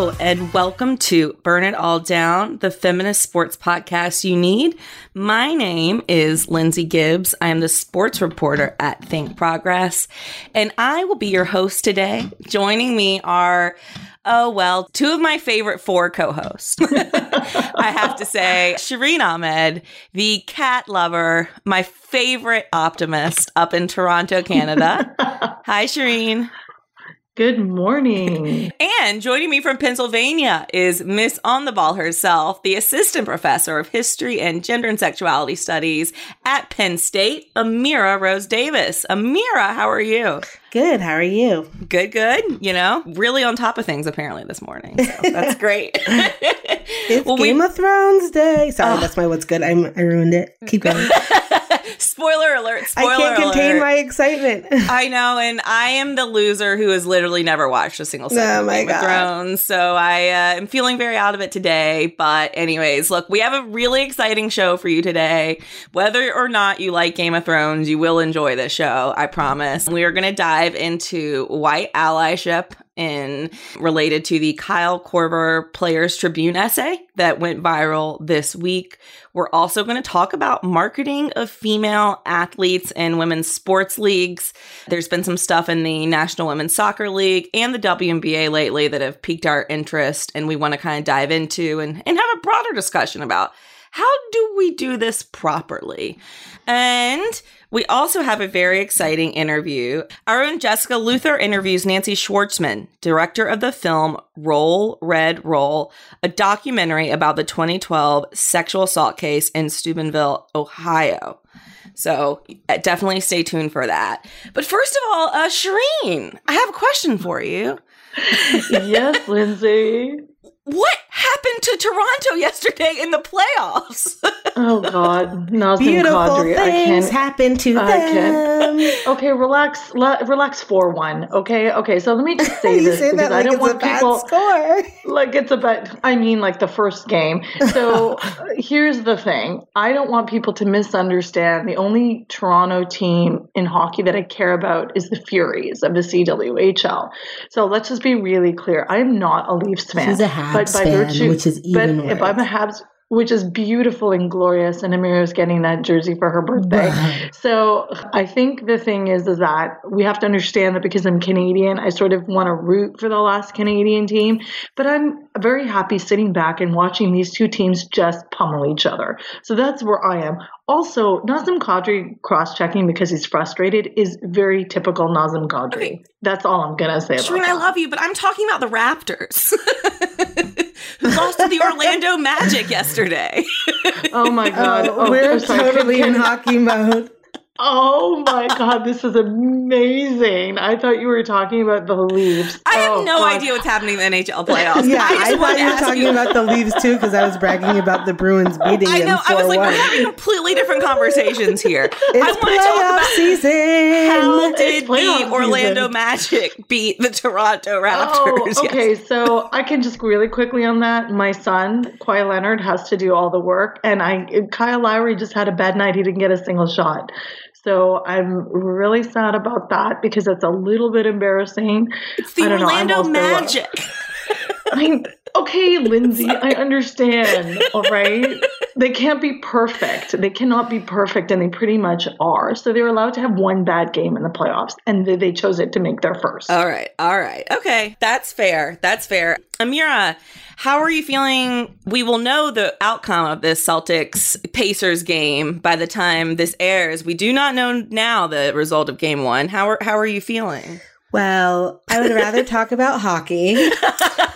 Hello, and welcome to Burn It All Down, the feminist sports podcast you need. My name is Lindsay Gibbs. I am the sports reporter at Think Progress, and I will be your host today. Joining me are Oh, well, two of my favorite four co hosts. I have to say, Shireen Ahmed, the cat lover, my favorite optimist up in Toronto, Canada. Hi, Shireen. Good morning. And joining me from Pennsylvania is Miss On the Ball herself, the assistant professor of history and gender and sexuality studies at Penn State, Amira Rose Davis. Amira, how are you? Good. How are you? Good, good. You know, really on top of things apparently this morning. So that's great. It's Well, we- Game of Thrones Day. Sorry, that's my what's good. I'm, I ruined it. Keep going. Spoiler alert. Spoiler I can't contain my excitement. I know, and I am the loser who has literally never watched a single second Oh of Game of Thrones. So I uh, am feeling very out of it today. But anyways, look, we have a really exciting show for you today. Whether or not you like Game of Thrones, you will enjoy this show. I promise. We are going to dive into white allyship in related to the Kyle Korver Players Tribune essay that went viral this week. We're also going to talk about marketing of female athletes in women's sports leagues. There's been some stuff in the National Women's Soccer League and the WNBA lately that have piqued our interest, and we want to kind of dive into and, and have a broader discussion about how do we do this properly? And we also have a very exciting interview. Our own Jessica Luther interviews Nancy Schwartzman, director of the film Roll Red Roll, a documentary about the 2012 sexual assault case in Steubenville, Ohio. So uh, definitely stay tuned for that. But first of all, uh, Shireen, I have a question for you. yes, Lindsay. What happened to Toronto yesterday in the playoffs? Oh God, Nazem Beautiful Kadri. I things can't. happen to I them. can't. Okay, relax. Le- relax. Four one. Okay. Okay. So let me just say this say because that I don't it's want a bad people score. like it's about. I mean, like the first game. So here's the thing. I don't want people to misunderstand. The only Toronto team in hockey that I care about is the Furies of the CWHL. So let's just be really clear. I am not a Leafs fan. She's a Habs fan, which is even but if. I'm a Habs, which is beautiful and glorious, and Amira is getting that jersey for her birthday. Right. So I think the thing is, is that we have to understand that because I'm Canadian, I sort of want to root for the last Canadian team, but I'm very happy sitting back and watching these two teams just pummel each other. So that's where I am. Also, Nazem Kadri cross-checking because he's frustrated is very typical Nazem Kadri. Okay. That's all I'm gonna say about Shireen, I love you, but I'm talking about the Raptors. Who lost to the Orlando Magic yesterday. Oh my god! Oh, Oh, we're totally in hockey mode. Oh my god, this is amazing. I thought you were talking about the Leafs. I have Oh, no God. idea what's happening in the NHL playoffs. Yeah, I, just I, thought you were talking you- about the Leafs too because I was bragging about the Bruins beating I them know. I was like, we're having completely different conversations here. It's want to talk playoff about season. how did the Orlando season. Magic beat the Toronto Raptors? Oh, Raptors? okay. So I can just really quickly on that. My son, Kawhi Leonard, has to do all the work, and I Kyle Lowry just had a bad night. He didn't get a single shot. So I'm really sad about that because it's a little bit embarrassing. It's the I don't know, Orlando uh, Magic. I, okay, Lindsay, I understand. All right. They can't be perfect. They cannot be perfect, and they pretty much are. So they're allowed to have one bad game in the playoffs, and they, they chose it to make their first. All right. All right. Okay. That's fair. That's fair. Amira, how are you feeling? We will know the outcome of this Celtics Pacers game by the time this airs. We do not know now the result of game one. How are, how are you feeling? Well, I would rather talk about hockey.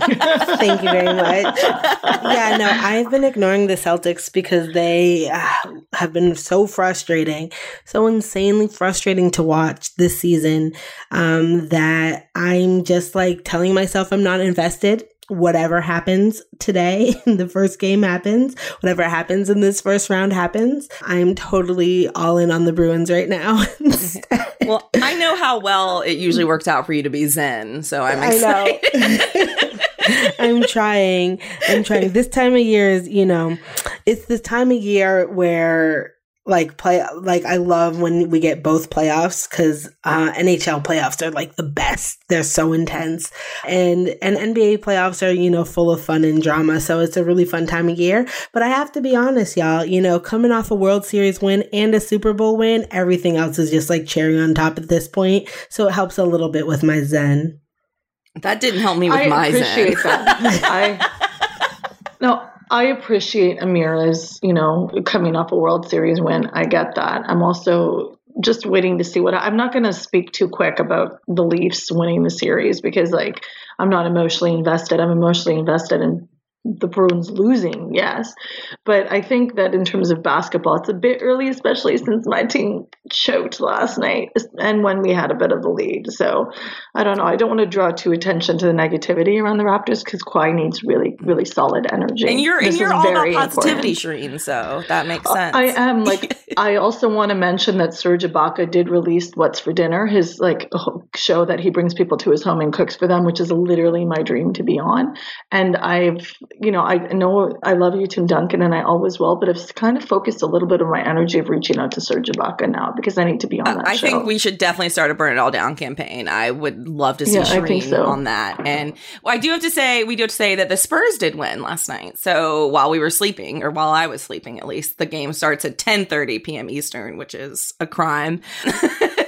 Thank you very much. Yeah, no, I've been ignoring the Celtics because they uh, have been so frustrating, so insanely frustrating to watch this season um, that I'm just like telling myself I'm not invested. Whatever happens today, the first game happens. Whatever happens in this first round happens. I'm totally all in on the Bruins right now. Well, I know how well it usually works out for you to be Zen, so I'm I know. excited. I'm trying. I'm trying. This time of year is, you know, it's this time of year where like play like I love when we get both playoffs cuz uh NHL playoffs are like the best. They're so intense. And and NBA playoffs are, you know, full of fun and drama. So it's a really fun time of year. But I have to be honest, y'all, you know, coming off a World Series win and a Super Bowl win, everything else is just like cherry on top at this point. So it helps a little bit with my zen. that didn't help me with I my appreciate Zen. that. I no, I appreciate Amira's, you know, coming off a World Series win. I get that. I'm also just waiting to see what I'm not going to speak too quick about the Leafs winning the series because like I'm not emotionally invested. I'm emotionally invested in the Bruins losing, yes. But I think that in terms of basketball, it's a bit early, especially since my team choked last night and when we had a bit of the lead. So I don't know. I don't want to draw too attention to the negativity around the Raptors because Kawhi needs really, really solid energy. and you're and you're all about positivity, important. Shireen, so that makes uh, sense. I am like. I also want to mention that Serge Ibaka did release "What's for Dinner," his like show that he brings people to his home and cooks for them, which is literally my dream to be on. And I've, you know, I know I love you, Tim Duncan, and I always will, but I've kind of focused a little bit of my energy of reaching out to Serge Ibaka now because I need to be on that show. I show. think we should definitely start a burn it all down campaign. I would love to see Yeah, Shireen so. on that. And well, I do have to say, we do have to say that the Spurs did win last night. So while we were sleeping, or while I was sleeping at least, the game starts at 10:30 p.m. Eastern, which is a crime.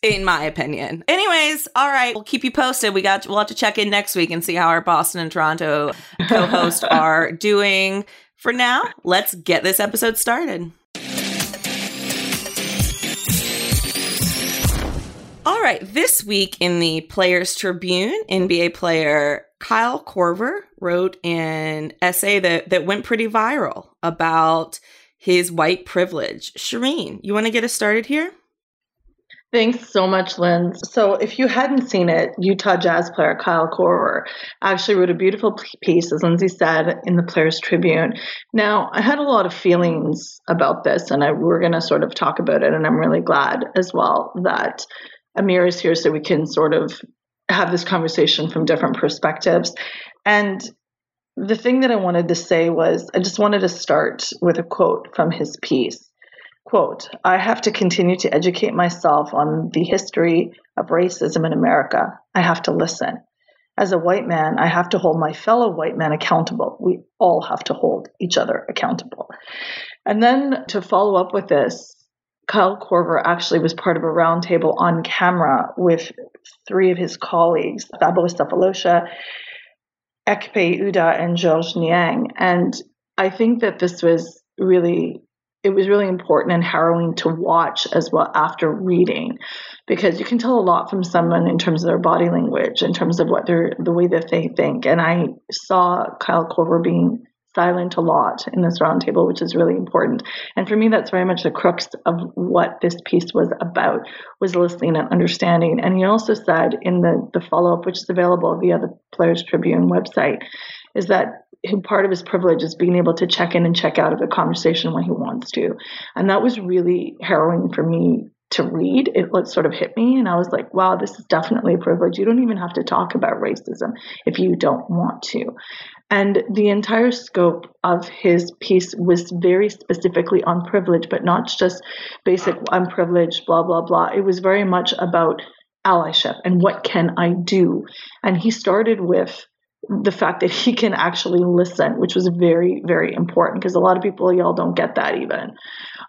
In my opinion. Anyways, all right, we'll keep you posted. We got we'll have to check in next week and see how our Boston and Toronto co-hosts are doing. For now, let's get this episode started. All right, this week in the Players Tribune, NBA player Kyle Korver wrote an essay that, that went pretty viral about his white privilege. Shireen, you want to get us started here? Thanks so much, Lynn. So, if you hadn't seen it, Utah Jazz player Kyle Korver actually wrote a beautiful piece, as Lindsay said, in the Players Tribune. Now, I had a lot of feelings about this, and I, we're going to sort of talk about it, and I'm really glad as well that Amir is here so we can sort of have this conversation from different perspectives. And the thing that I wanted to say was I just wanted to start with a quote from his piece. Quote, I have to continue to educate myself on the history of racism in America. I have to listen. As a white man, I have to hold my fellow white men accountable. We all have to hold each other accountable. And then to follow up with this, Kyle Korver actually was part of a roundtable on camera with three of his colleagues, Thabo Sefolosha, Ekpe Udoh, and Georges Niang. And I think that this was really it was really important and harrowing to watch as well after reading because you can tell a lot from someone in terms of their body language in terms of what they're the way that they think and i saw kyle Korver being silent a lot in this roundtable which is really important and for me that's very much the crux of what this piece was about was listening and understanding and he also said in the the follow-up which is available via the players tribune website is that part of his privilege is being able to check in and check out of a conversation when he wants to. And that was really harrowing for me to read. It sort of hit me, and I was like, wow, this is definitely a privilege. You don't even have to talk about racism if you don't want to. And the entire scope of his piece was very specifically on privilege, but not just basic, I'm privileged, blah, blah, blah. It was very much about allyship and what can I do. And he started with the fact that he can actually listen, which was very, very important because a lot of people, y'all don't get that even.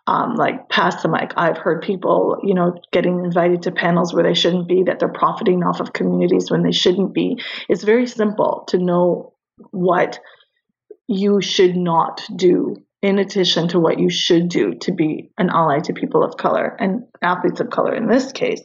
Um, like pass the mic. I've heard people, you know, getting invited to panels where they shouldn't be, that they're profiting off of communities when they shouldn't be. It's very simple to know what you should not do in addition to what you should do to be an ally to people of color and athletes of color in this case.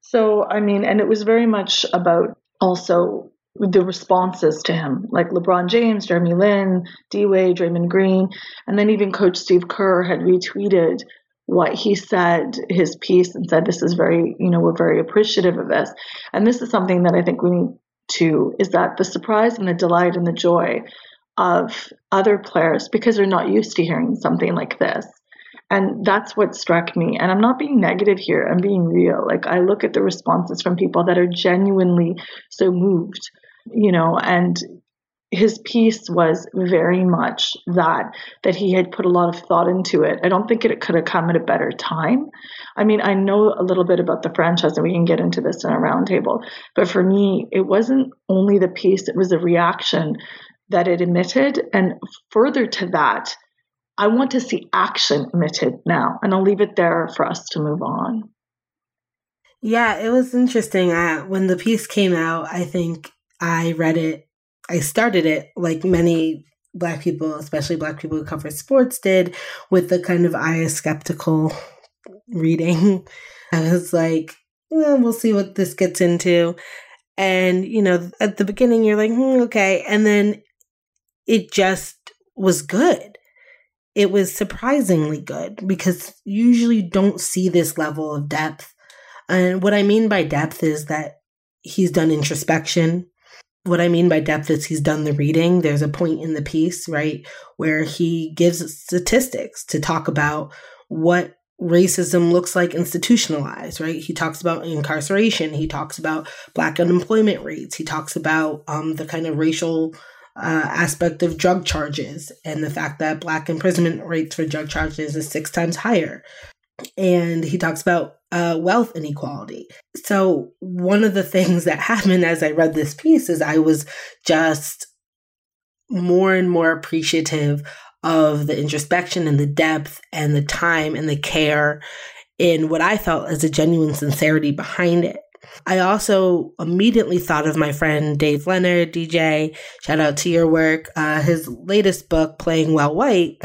So, I mean, and it was very much about also the responses to him, like LeBron James, Jeremy Lin, D Wade, Draymond Green, and then even Coach Steve Kerr had retweeted what he said, his piece, and said, This is very, you know, we're very appreciative of this. And this is something that I think we need to, is that the surprise and the delight and the joy of other players because they're not used to hearing something like this. And that's what struck me. And I'm not being negative here, I'm being real. Like, I look at the responses from people that are genuinely so moved, you know, and his piece was very much that that he had put a lot of thought into it. I don't think it could have come at a better time. I mean, I know a little bit about the franchise, and we can get into this in a roundtable. But for me, it wasn't only the piece; it was the reaction that it emitted, and further to that, I want to see action emitted now. And I'll leave it there for us to move on. Yeah, it was interesting. Uh, when the piece came out, I think I read it. I started it like many black people, especially black people who cover sports, did with the kind of eye skeptical reading. I was like, "Eh, we'll see what this gets into. And, you know, at the beginning, you're like, hmm, okay. And then it just was good. It was surprisingly good because usually you don't see this level of depth. And what I mean by depth is that he's done introspection. What I mean by depth is he's done the reading. There's a point in the piece, right, where he gives statistics to talk about what racism looks like institutionalized, right? He talks about incarceration. He talks about black unemployment rates. He talks about um, the kind of racial uh, aspect of drug charges and the fact that black imprisonment rates for drug charges is six times higher. And he talks about uh, wealth inequality. So, one of the things that happened as I read this piece is I was just more and more appreciative of the introspection and the depth and the time and the care in what I felt as a genuine sincerity behind it. I also immediately thought of my friend Dave Leonard, DJ. Shout out to your work. Uh, his latest book, Playing While White,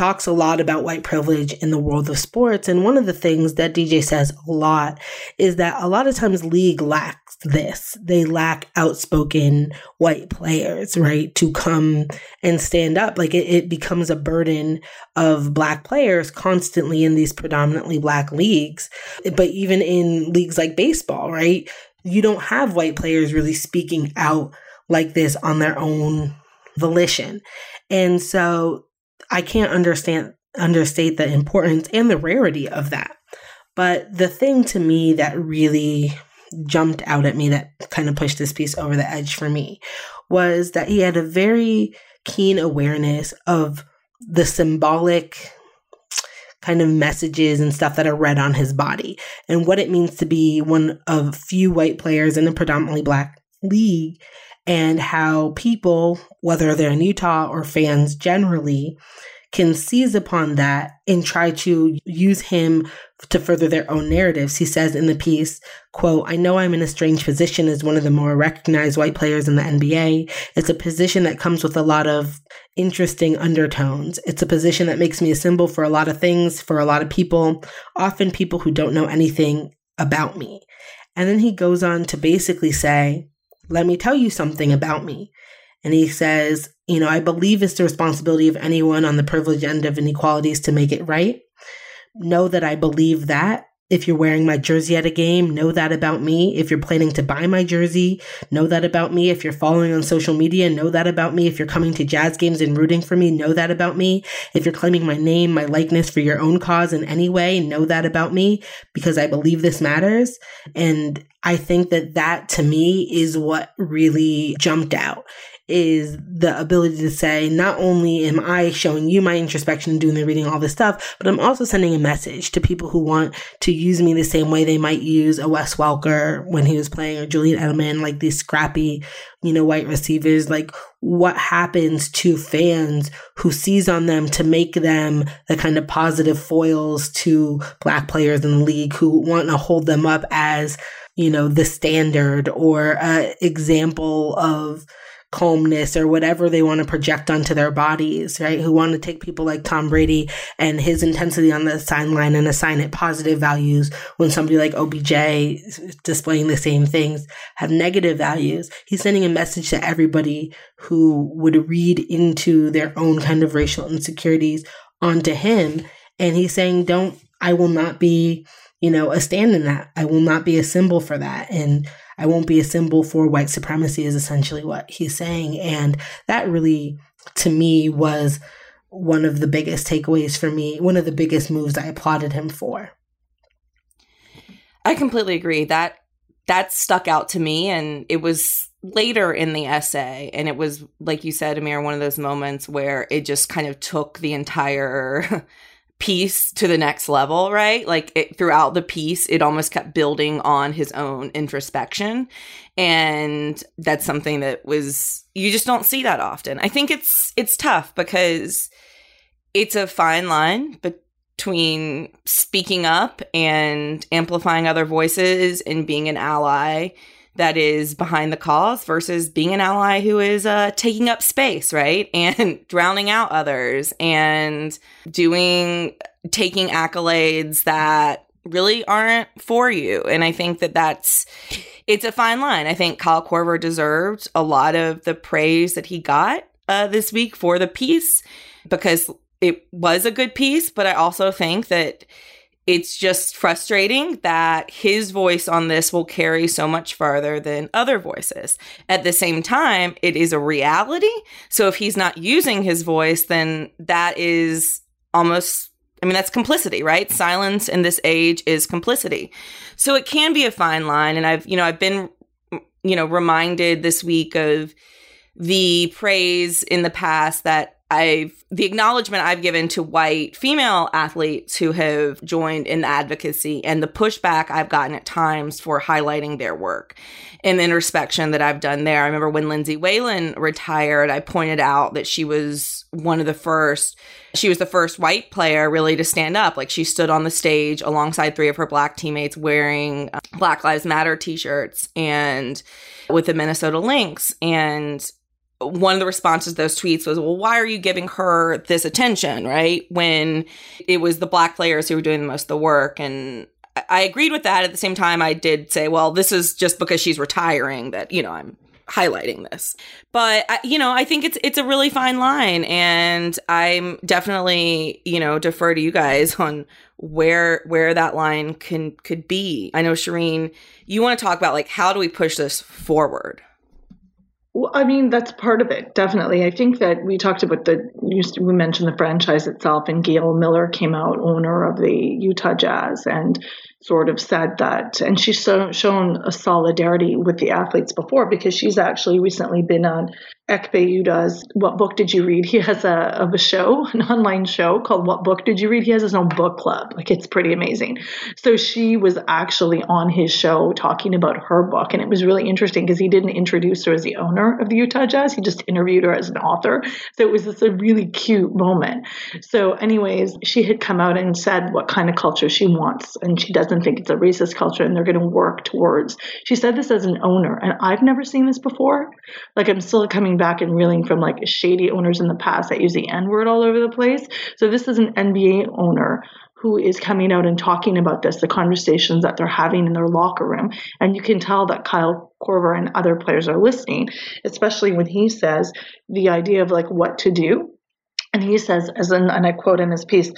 talks a lot about white privilege in the world of sports. And one of the things that DJ says a lot is that a lot of times league lacks this. They lack outspoken white players, right? To come and stand up. Like it, it becomes a burden of black players constantly in these predominantly black leagues. But even in leagues like baseball, right? You don't have white players really speaking out like this on their own volition. And so I can't understand understate the importance and the rarity of that. But the thing to me that really jumped out at me that kind of pushed this piece over the edge for me was that he had a very keen awareness of the symbolic kind of messages and stuff that are read on his body and what it means to be one of few white players in a predominantly black league and how people, whether they're in Utah or fans generally, can seize upon that and try to use him to further their own narratives. He says in the piece, quote, I know I'm in a strange position as one of the more recognized white players in the NBA. It's a position that comes with a lot of interesting undertones. It's a position that makes me a symbol for a lot of things, for a lot of people, often people who don't know anything about me. And then he goes on to basically say, let me tell you something about me. And he says, you know, I believe it's the responsibility of anyone on the privileged end of inequalities to make it right. Know that I believe that. If you're wearing my jersey at a game, know that about me. If you're planning to buy my jersey, know that about me. If you're following on social media, know that about me. If you're coming to jazz games and rooting for me, know that about me. If you're claiming my name, my likeness for your own cause in any way, know that about me because I believe this matters. And I think that that to me is what really jumped out is the ability to say, not only am I showing you my introspection doing the reading, all this stuff, but I'm also sending a message to people who want to use me the same way they might use a Wes Welker when he was playing or Julian Edelman, like these scrappy, you know, white receivers. Like what happens to fans who seize on them to make them the kind of positive foils to black players in the league who want to hold them up as, you know, the standard or a example of calmness or whatever they want to project onto their bodies, right? Who want to take people like Tom Brady and his intensity on the sideline and assign it positive values when somebody like OBJ is displaying the same things have negative values. He's sending a message to everybody who would read into their own kind of racial insecurities onto him. And he's saying, don't, I will not be, you know, a stand in that. I will not be a symbol for that. And I won't be a symbol for white supremacy is essentially what he's saying. And that really, to me, was one of the biggest takeaways for me, one of the biggest moves I applauded him for. I completely agree. That that stuck out to me and it was later in the essay and it was like you said Amir one of those moments where it just kind of took the entire piece to the next level, right? Like it, throughout the piece, it almost kept building on his own introspection. And that's something that was, you just don't see that often. I think it's, it's tough because it's a fine line between speaking up and amplifying other voices and being an ally that is behind the cause versus being an ally who is uh, taking up space, right? And drowning out others and doing, taking accolades that really aren't for you. And I think that that's, it's a fine line. I think Kyle Korver deserved a lot of the praise that he got uh, this week for the piece because it was a good piece, but I also think that it's just frustrating that his voice on this will carry so much farther than other voices. At the same time, it is a reality. So if he's not using his voice, then that is almost, I mean, that's complicity, right? Silence in this age is complicity. So it can be a fine line. And I've, you know, I've been, you know, reminded this week of the praise in the past that I've the acknowledgement I've given to white female athletes who have joined in advocacy and the pushback I've gotten at times for highlighting their work and the introspection that I've done there. I remember when Lindsay Whalen retired, I pointed out that she was one of the first, she was the first white player really to stand up. Like she stood on the stage alongside three of her black teammates wearing uh, Black Lives Matter t shirts and with the Minnesota Lynx. And one of the responses to those tweets was, well, why are you giving her this attention, right? When it was the black players who were doing the most of the work. And I- agreed with that. At the same time, I did say, well, this is just because she's retiring that, you know, I'm highlighting this. But you know, I think it's it's a really fine line and I'm definitely, you know, defer to you guys on where where that line can could be. I know Shireen, you want to talk about like how do we push this forward? Well, I mean, that's part of it, definitely. I think that we talked about the, we mentioned the franchise itself, and Gail Miller came out, owner of the Utah Jazz, and sort of said that, and she's so, shown a solidarity with the athletes before because she's actually recently been on Ekpe Udoh's What Book Did You Read? He has a, of a show, an online show called What Book Did You Read? He has his own book club. Like, it's pretty amazing. So she was actually on his show talking about her book, and it was really interesting because he didn't introduce her as the owner of the Utah Jazz. He just interviewed her as an author. So it was this a really cute moment. So, anyways, she had come out and said what kind of culture she wants, and she doesn't think it's a racist culture, and they're going to work towards. She said this as an owner, and I've never seen this before. Like, I'm still coming back and reeling from like shady owners in the past that use the N word all over the place. So, this is an NBA owner who is coming out and talking about this, the conversations that they're having in their locker room. And you can tell that Kyle Korver and other players are listening, especially when he says the idea of like what to do. And he says, as in, and I quote in his piece,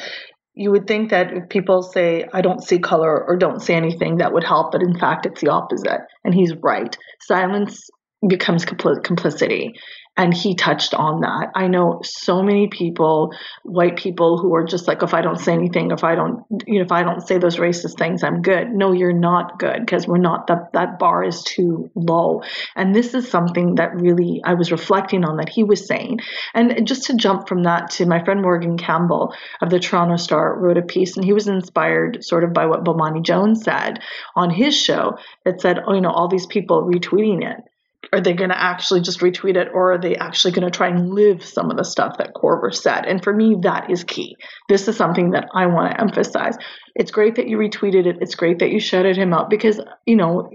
you would think that if people say, I don't see color or don't say anything, that would help, but in fact, it's the opposite. And he's right. Silence becomes compli- complicity. And he touched on that. I know so many people, white people, who are just like, if I don't say anything, if I don't, you know, if I don't say those racist things, I'm good. No, you're not good because we're not that that bar is too low. And this is something that really I was reflecting on that he was saying. And just to jump from that to my friend Morgan Campbell of the Toronto Star wrote a piece, and he was inspired sort of by what Bomani Jones said on his show that said, oh, you know, all these people retweeting it are they going to actually just retweet it or are they actually going to try and live some of the stuff that Korver said? And for me, that is key. This is something that I want to emphasize. It's great that you retweeted it. It's great that you shouted him out because, you know,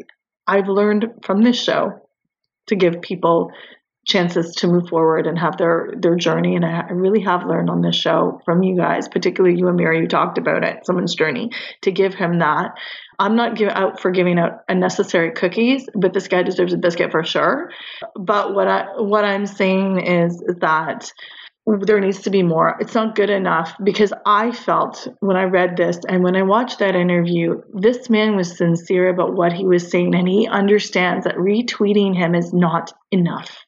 I've learned from this show to give people chances to move forward and have their their journey. And I, I really have learned on this show from you guys, particularly you and Mary, you talked about it, someone's journey, to give him that. I'm not give out for giving out unnecessary cookies, but this guy deserves a biscuit for sure. But what I what I'm saying is that there needs to be more. It's not good enough because I felt when I read this and when I watched that interview, this man was sincere about what he was saying and he understands that retweeting him is not enough.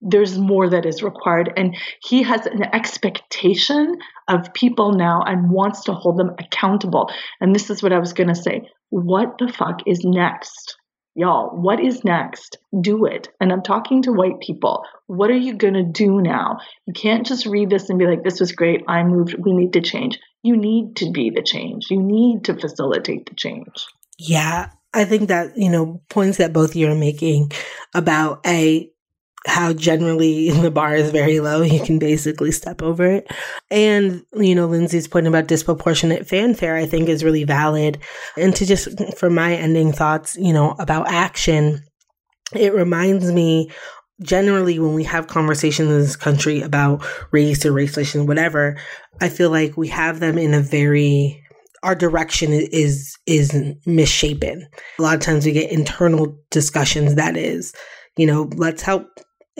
There's more that is required. And he has an expectation of people now and wants to hold them accountable. And this is what I was going to say. What the fuck is next? Y'all, what is next? Do it. And I'm talking to white people. What are you going to do now? You can't just read this and be like, this was great. I moved. We need to change. You need to be the change. You need to facilitate the change. Yeah, I think that, you know, points that both you are making about a how generally the bar is very low, you can basically step over it. And, you know, Lindsay's point about disproportionate fanfare, I think is really valid. And to just, for my ending thoughts, you know, about action, it reminds me generally when we have conversations in this country about race or relations, whatever, I feel like we have them in a very our direction is is misshapen. A lot of times we get internal discussions that is, you know, let's help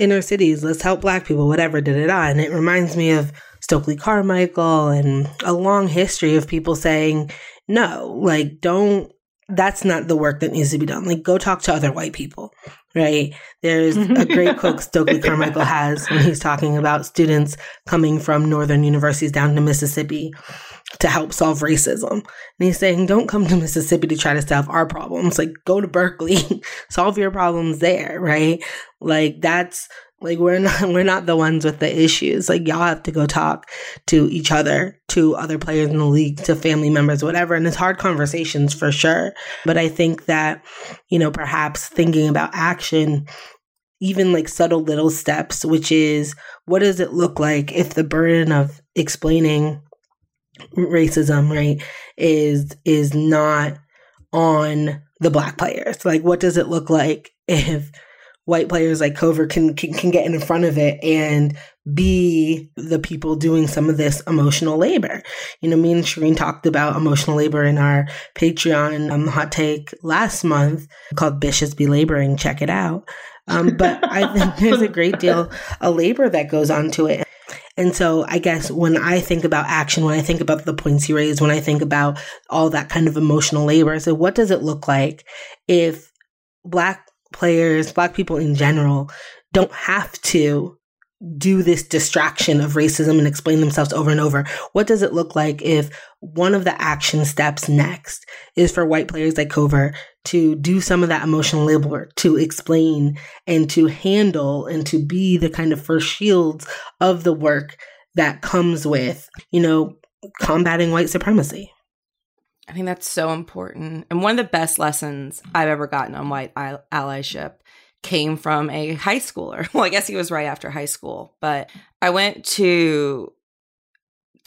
inner cities, let's help black people, whatever, da da da. And it reminds me of Stokely Carmichael and a long history of people saying, no, like don't that's not the work that needs to be done. Like go talk to other white people. Right. There's a great quote Stokely Carmichael has when he's talking about students coming from northern universities down to Mississippi to help solve racism. And he's saying, don't come to Mississippi to try to solve our problems. Like, go to Berkeley, solve your problems there, right? Like, that's like we're not we're not the ones with the issues. Like y'all have to go talk to each other, to other players in the league, to family members, whatever. And it's hard conversations for sure. But I think that, you know, perhaps thinking about action even like subtle little steps, which is what does it look like if the burden of explaining racism, right, is is not on the black players. Like what does it look like if white players like Korver can, can can get in front of it and be the people doing some of this emotional labor. You know, me and Shireen talked about emotional labor in our Patreon um, hot take last month called Bitches Be Laboring. Check it out. Um, but I think there's a great deal of labor that goes onto it. And so I guess when I think about action, when I think about the points you raised, when I think about all that kind of emotional labor, so what does it look like if black players, black people in general, don't have to do this distraction of racism and explain themselves over and over. What does it look like if one of the action steps next is for white players like Korver to do some of that emotional labor, to explain and to handle and to be the kind of first shields of the work that comes with, you know, combating white supremacy? I think that's so important. And one of the best lessons I've ever gotten on white allyship came from a high schooler. Well, I guess he was right after high school, but I went to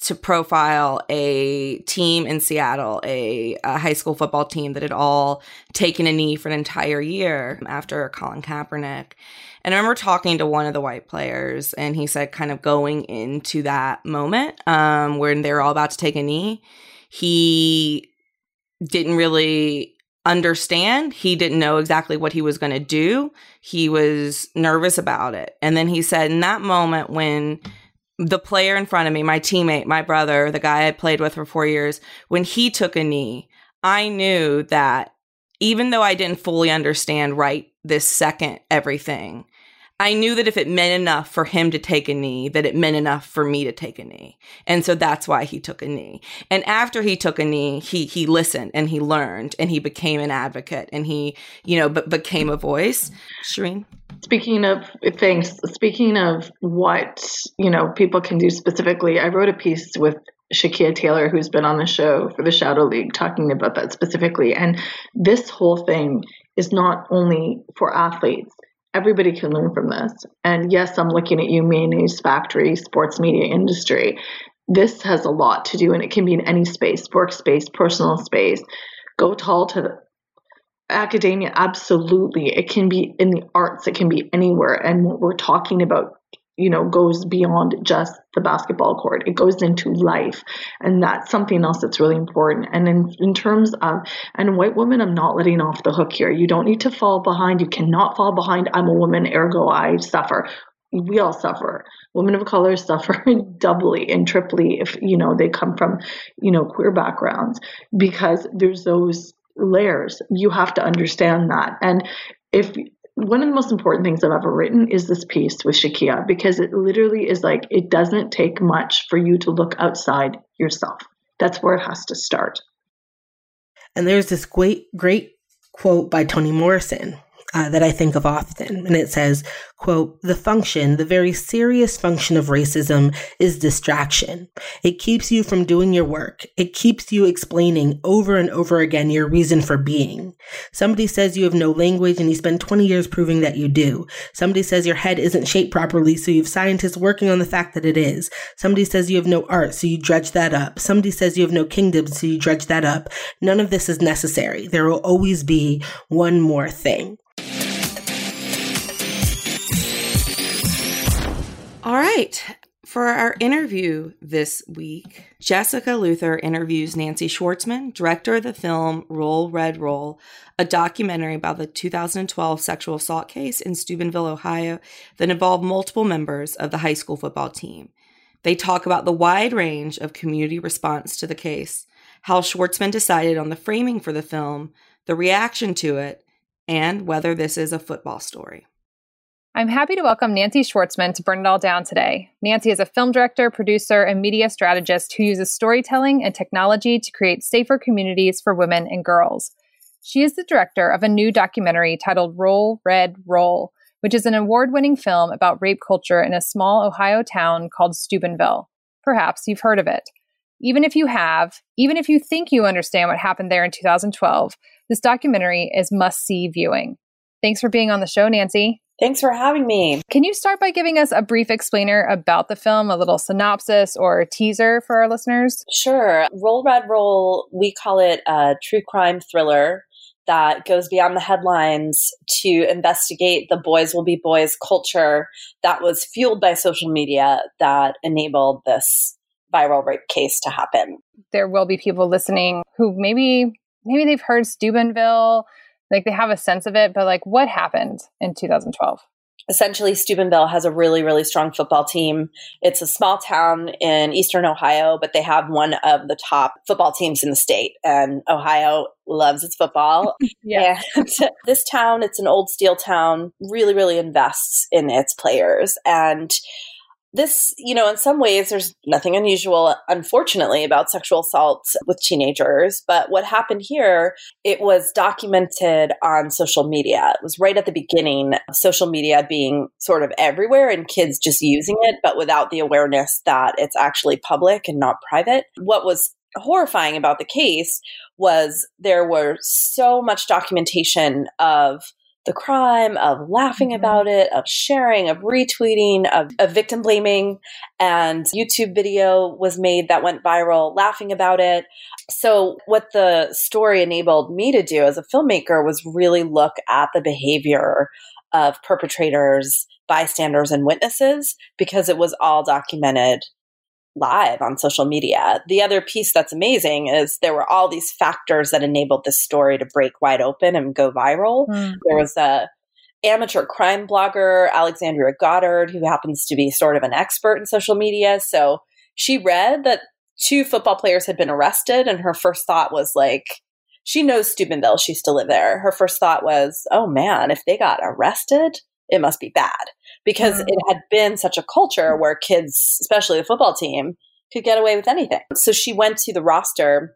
to profile a team in Seattle, a, a, high school football team that had all taken a knee for an entire year after Colin Kaepernick. And I remember talking to one of the white players, and he said, kind of going into that moment um, when they were all about to take a knee, he didn't really understand. He didn't know exactly what he was going to do. He was nervous about it. And then he said, in that moment when the player in front of me, my teammate, my brother, the guy I played with for four years, when he took a knee, I knew that even though I didn't fully understand right this second everything, I knew that if it meant enough for him to take a knee, that it meant enough for me to take a knee. And so that's why he took a knee. And after he took a knee, he he listened and he learned and he became an advocate and he, you know, b- became a voice. Shireen? Speaking of things, speaking of what, you know, people can do specifically, I wrote a piece with Shakeia Taylor, who's been on the show for the Shadow League, talking about that specifically. And this whole thing is not only for athletes, everybody can learn from this. And yes, I'm looking at you, mayonnaise factory, sports media industry. This has a lot to do, and it can be in any space, workspace, personal space. Go tall to the academia absolutely it can be in the arts it can be anywhere and what we're talking about you know goes beyond just the basketball court. It goes into life and that's something else that's really important. And in, in terms of and white women i'm not letting off the hook here. You don't need to fall behind. You cannot fall behind. I'm a woman ergo i suffer. We all suffer. Women of color suffer doubly and triply if you know they come from you know queer backgrounds because there's those layers. You have to understand that. And if one of the most important things I've ever written is this piece with Shakeia because it literally is like it doesn't take much for you to look outside yourself. That's where it has to start. And there's this great, great quote by Toni Morrison uh, that I think of often. And it says, quote, the function, the very serious function of racism is distraction. It keeps you from doing your work. It keeps you explaining over and over again your reason for being. Somebody says you have no language and you spend 20 years proving that you do. Somebody says your head isn't shaped properly, so you have scientists working on the fact that it is. Somebody says you have no art, so you dredge that up. Somebody says you have no kingdom, so you dredge that up. None of this is necessary. There will always be one more thing. All right. For our interview this week, Jessica Luther interviews Nancy Schwartzman, director of the film Roll Red Roll, a documentary about the 2012 sexual assault case in Steubenville, Ohio, that involved multiple members of the high school football team. They talk about the wide range of community response to the case, how Schwartzman decided on the framing for the film, the reaction to it, and whether this is a football story. I'm happy to welcome Nancy Schwartzman to Burn It All Down today. Nancy is a film director, producer, and media strategist who uses storytelling and technology to create safer communities for women and girls. She is the director of a new documentary titled Roll Red Roll, which is an award winning film about rape culture in a small Ohio town called Steubenville. Perhaps you've heard of it. Even if you have, even if you think you understand what happened there in 2012, this documentary is must see viewing. Thanks for being on the show, Nancy. Thanks for having me. Can you start by giving us a brief explainer about the film, a little synopsis or teaser for our listeners? Sure. Roll Red Roll, we call it a true crime thriller that goes beyond the headlines to investigate the boys will be boys culture that was fueled by social media that enabled this viral rape case to happen. There will be people listening who maybe maybe they've heard Steubenville, like they have a sense of it, but like what happened in 2012? essentially Steubenville has a really really strong football team. It's a small town in eastern Ohio, but they have one of the top football teams in the state and Ohio loves its football. Yeah. And this town, it's an old steel town, really really invests in its players and this, you know, in some ways, there's nothing unusual, unfortunately, about sexual assault with teenagers. But what happened here, it was documented on social media. It was right at the beginning, social media being sort of everywhere and kids just using it, but without the awareness that it's actually public and not private. What was horrifying about the case was there were so much documentation of the crime, of laughing Mhm. about it, of sharing, of retweeting, of, of victim blaming. And YouTube video was made that went viral laughing about it. So, what the story enabled me to do as a filmmaker was really look at the behavior of perpetrators, bystanders, and witnesses because it was all documented live on social media. The other piece that's amazing is there were all these factors that enabled this story to break wide open and go viral. Mm-hmm. There was a amateur crime blogger, Alexandria Goddard, who happens to be sort of an expert in social media. So she read that two football players had been arrested, and her first thought was like, she knows Steubenville. She used to live there. Her first thought was, oh man, if they got arrested, it must be bad because Mm. it had been such a culture where kids, especially the football team, could get away with anything. So she went to the roster,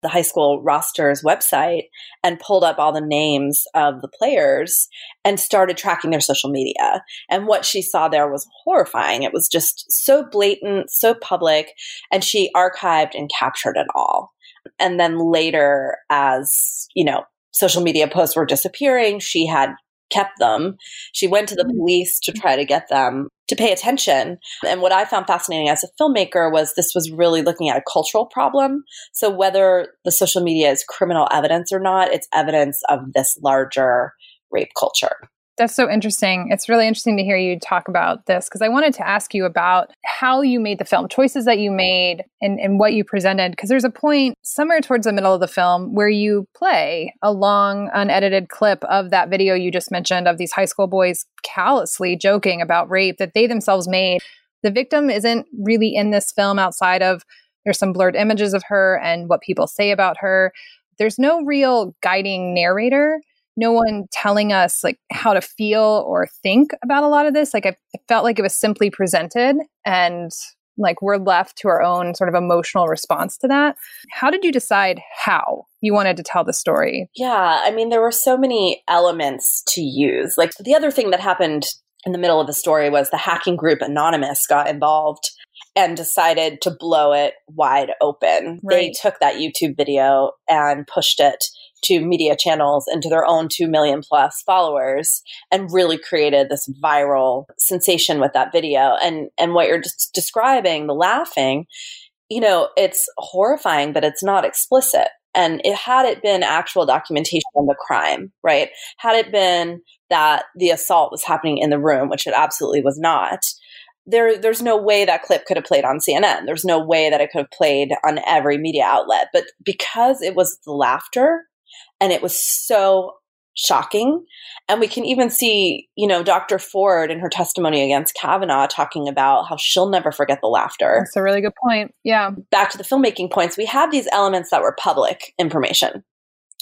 the high school roster's website, and pulled up all the names of the players and started tracking their social media. And what she saw there was horrifying. It was just so blatant, so public, and she archived and captured it all. And then later, as you know, social media posts were disappearing, she had kept them. She went to the mm-hmm. police to try to get them to pay attention. And what I found fascinating as a filmmaker was this was really looking at a cultural problem. So whether the social media is criminal evidence or not, it's evidence of this larger rape culture. That's so interesting. It's really interesting to hear you talk about this because I wanted to ask you about how you made the film, choices that you made, and, and what you presented. Because there's a point somewhere towards the middle of the film where you play a long, unedited clip of that video you just mentioned of these high school boys callously joking about rape that they themselves made. The victim isn't really in this film outside of there's some blurred images of her and what people say about her. There's no real guiding narrator no one telling us like how to feel or think about a lot of this. Like I, felt like it was simply presented and like we're left to our own sort of emotional response to that. How did you decide how you wanted to tell the story? Yeah, I mean, there were so many elements to use. Like the other thing that happened in the middle of the story was the hacking group Anonymous got involved and decided to blow it wide open. They took that YouTube video and pushed it to media channels and to their own 2 million plus followers and really created this viral sensation with that video and and what you're just describing the laughing you know it's horrifying but it's not explicit and it had it been actual documentation of the crime right had it been that the assault was happening in the room which it absolutely was not there there's no way that clip could have played on CNN. There's no way that it could have played on every media outlet. But because it was the laughter and it was so shocking, and we can even see, you know, Dr. Ford in her testimony against Kavanaugh talking about how she'll never forget the laughter. That's a really good point. Yeah. Back to the filmmaking points, we had these elements that were public information.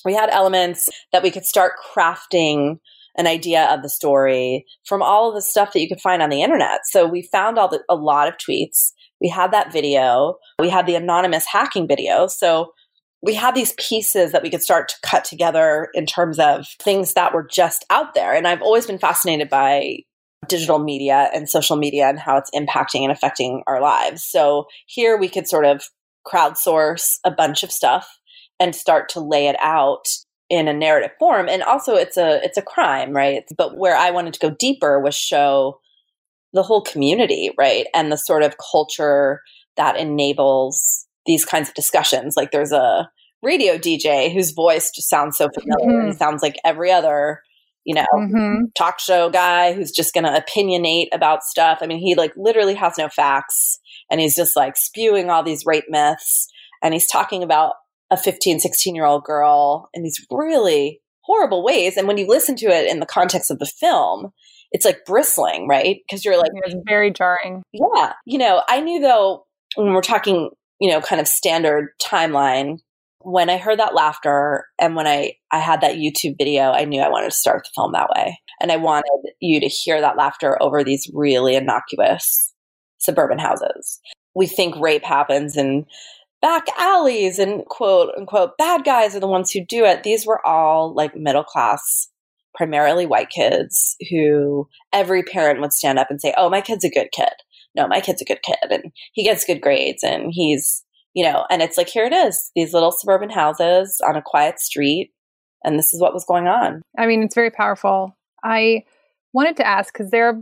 We had elements that we could start crafting an idea of the story from all of the stuff that you could find on the internet. So we found all the, a lot of tweets. We had that video. We had the anonymous hacking video. So we had these pieces that we could start to cut together in terms of things that were just out there. And I've always been fascinated by digital media and social media and how it's impacting and affecting our lives. So here we could sort of crowdsource a bunch of stuff and start to lay it out in a narrative form and also it's a it's a crime right but where i wanted to go deeper was show the whole community right and the sort of culture that enables these kinds of discussions like there's a radio dj whose voice just sounds so familiar Mhm. he sounds like every other you know hmm talk show guy who's just going to opinionate about stuff. I mean, he like literally has no facts and he's just like spewing all these rape myths and he's talking about a 15, 16 year old girl in these really horrible ways. And when you listen to it in the context of the film, it's like bristling, right? Because you're like, It was very jarring. yeah. You know, I knew though, when we're talking, you know, kind of standard timeline, when I heard that laughter and when I, I had that YouTube video, I knew I wanted to start the film that way. And I wanted you to hear that laughter over these really innocuous suburban houses. We think rape happens in back alleys and quote unquote bad guys are the ones who do it. These were all like middle class, primarily white kids who every parent would stand up and say, Oh, my kid's a good kid. No, my kid's a good kid and he gets good grades and he's, you know, and it's like, here it is, these little suburban houses on a quiet street. And this is what was going on. I mean, it's very powerful. I wanted to ask because there,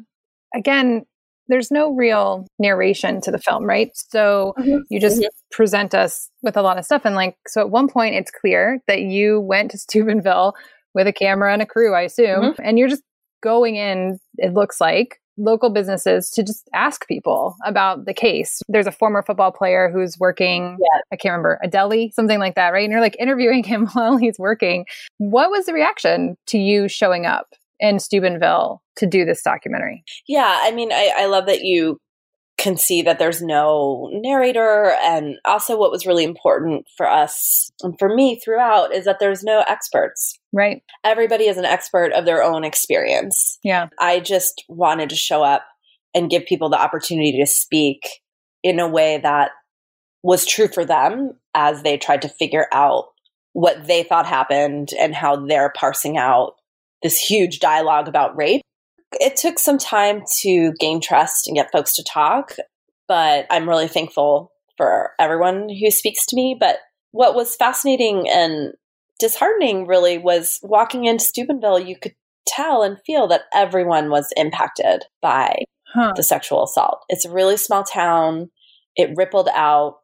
again, there's no real narration to the film, right? So you just Mhm. present us with a lot of stuff. And like, so at one point, it's clear that you went to Steubenville with a camera and a crew, I assume, and you're just going in, it looks like, local businesses to just ask people about the case. There's a former football player who's working, Yeah. I can't remember, a deli, something like that, right? And you're like interviewing him while he's working. What was the reaction to you showing up in Steubenville to do this documentary? Yeah, I mean, I, I love that you can see that there's no narrator. And also, what was really important for us and for me throughout is that there's no experts. Right. Everybody is an expert of their own experience. Yeah. I just wanted to show up and give people the opportunity to speak in a way that was true for them as they tried to figure out what they thought happened and how they're parsing out this huge dialogue about rape. It took some time to gain trust and get folks to talk, but I'm really thankful for everyone who speaks to me. But what was fascinating and disheartening really was walking into Steubenville, you could tell and feel that everyone was impacted by Huh. the sexual assault. It's a really small town. It rippled out.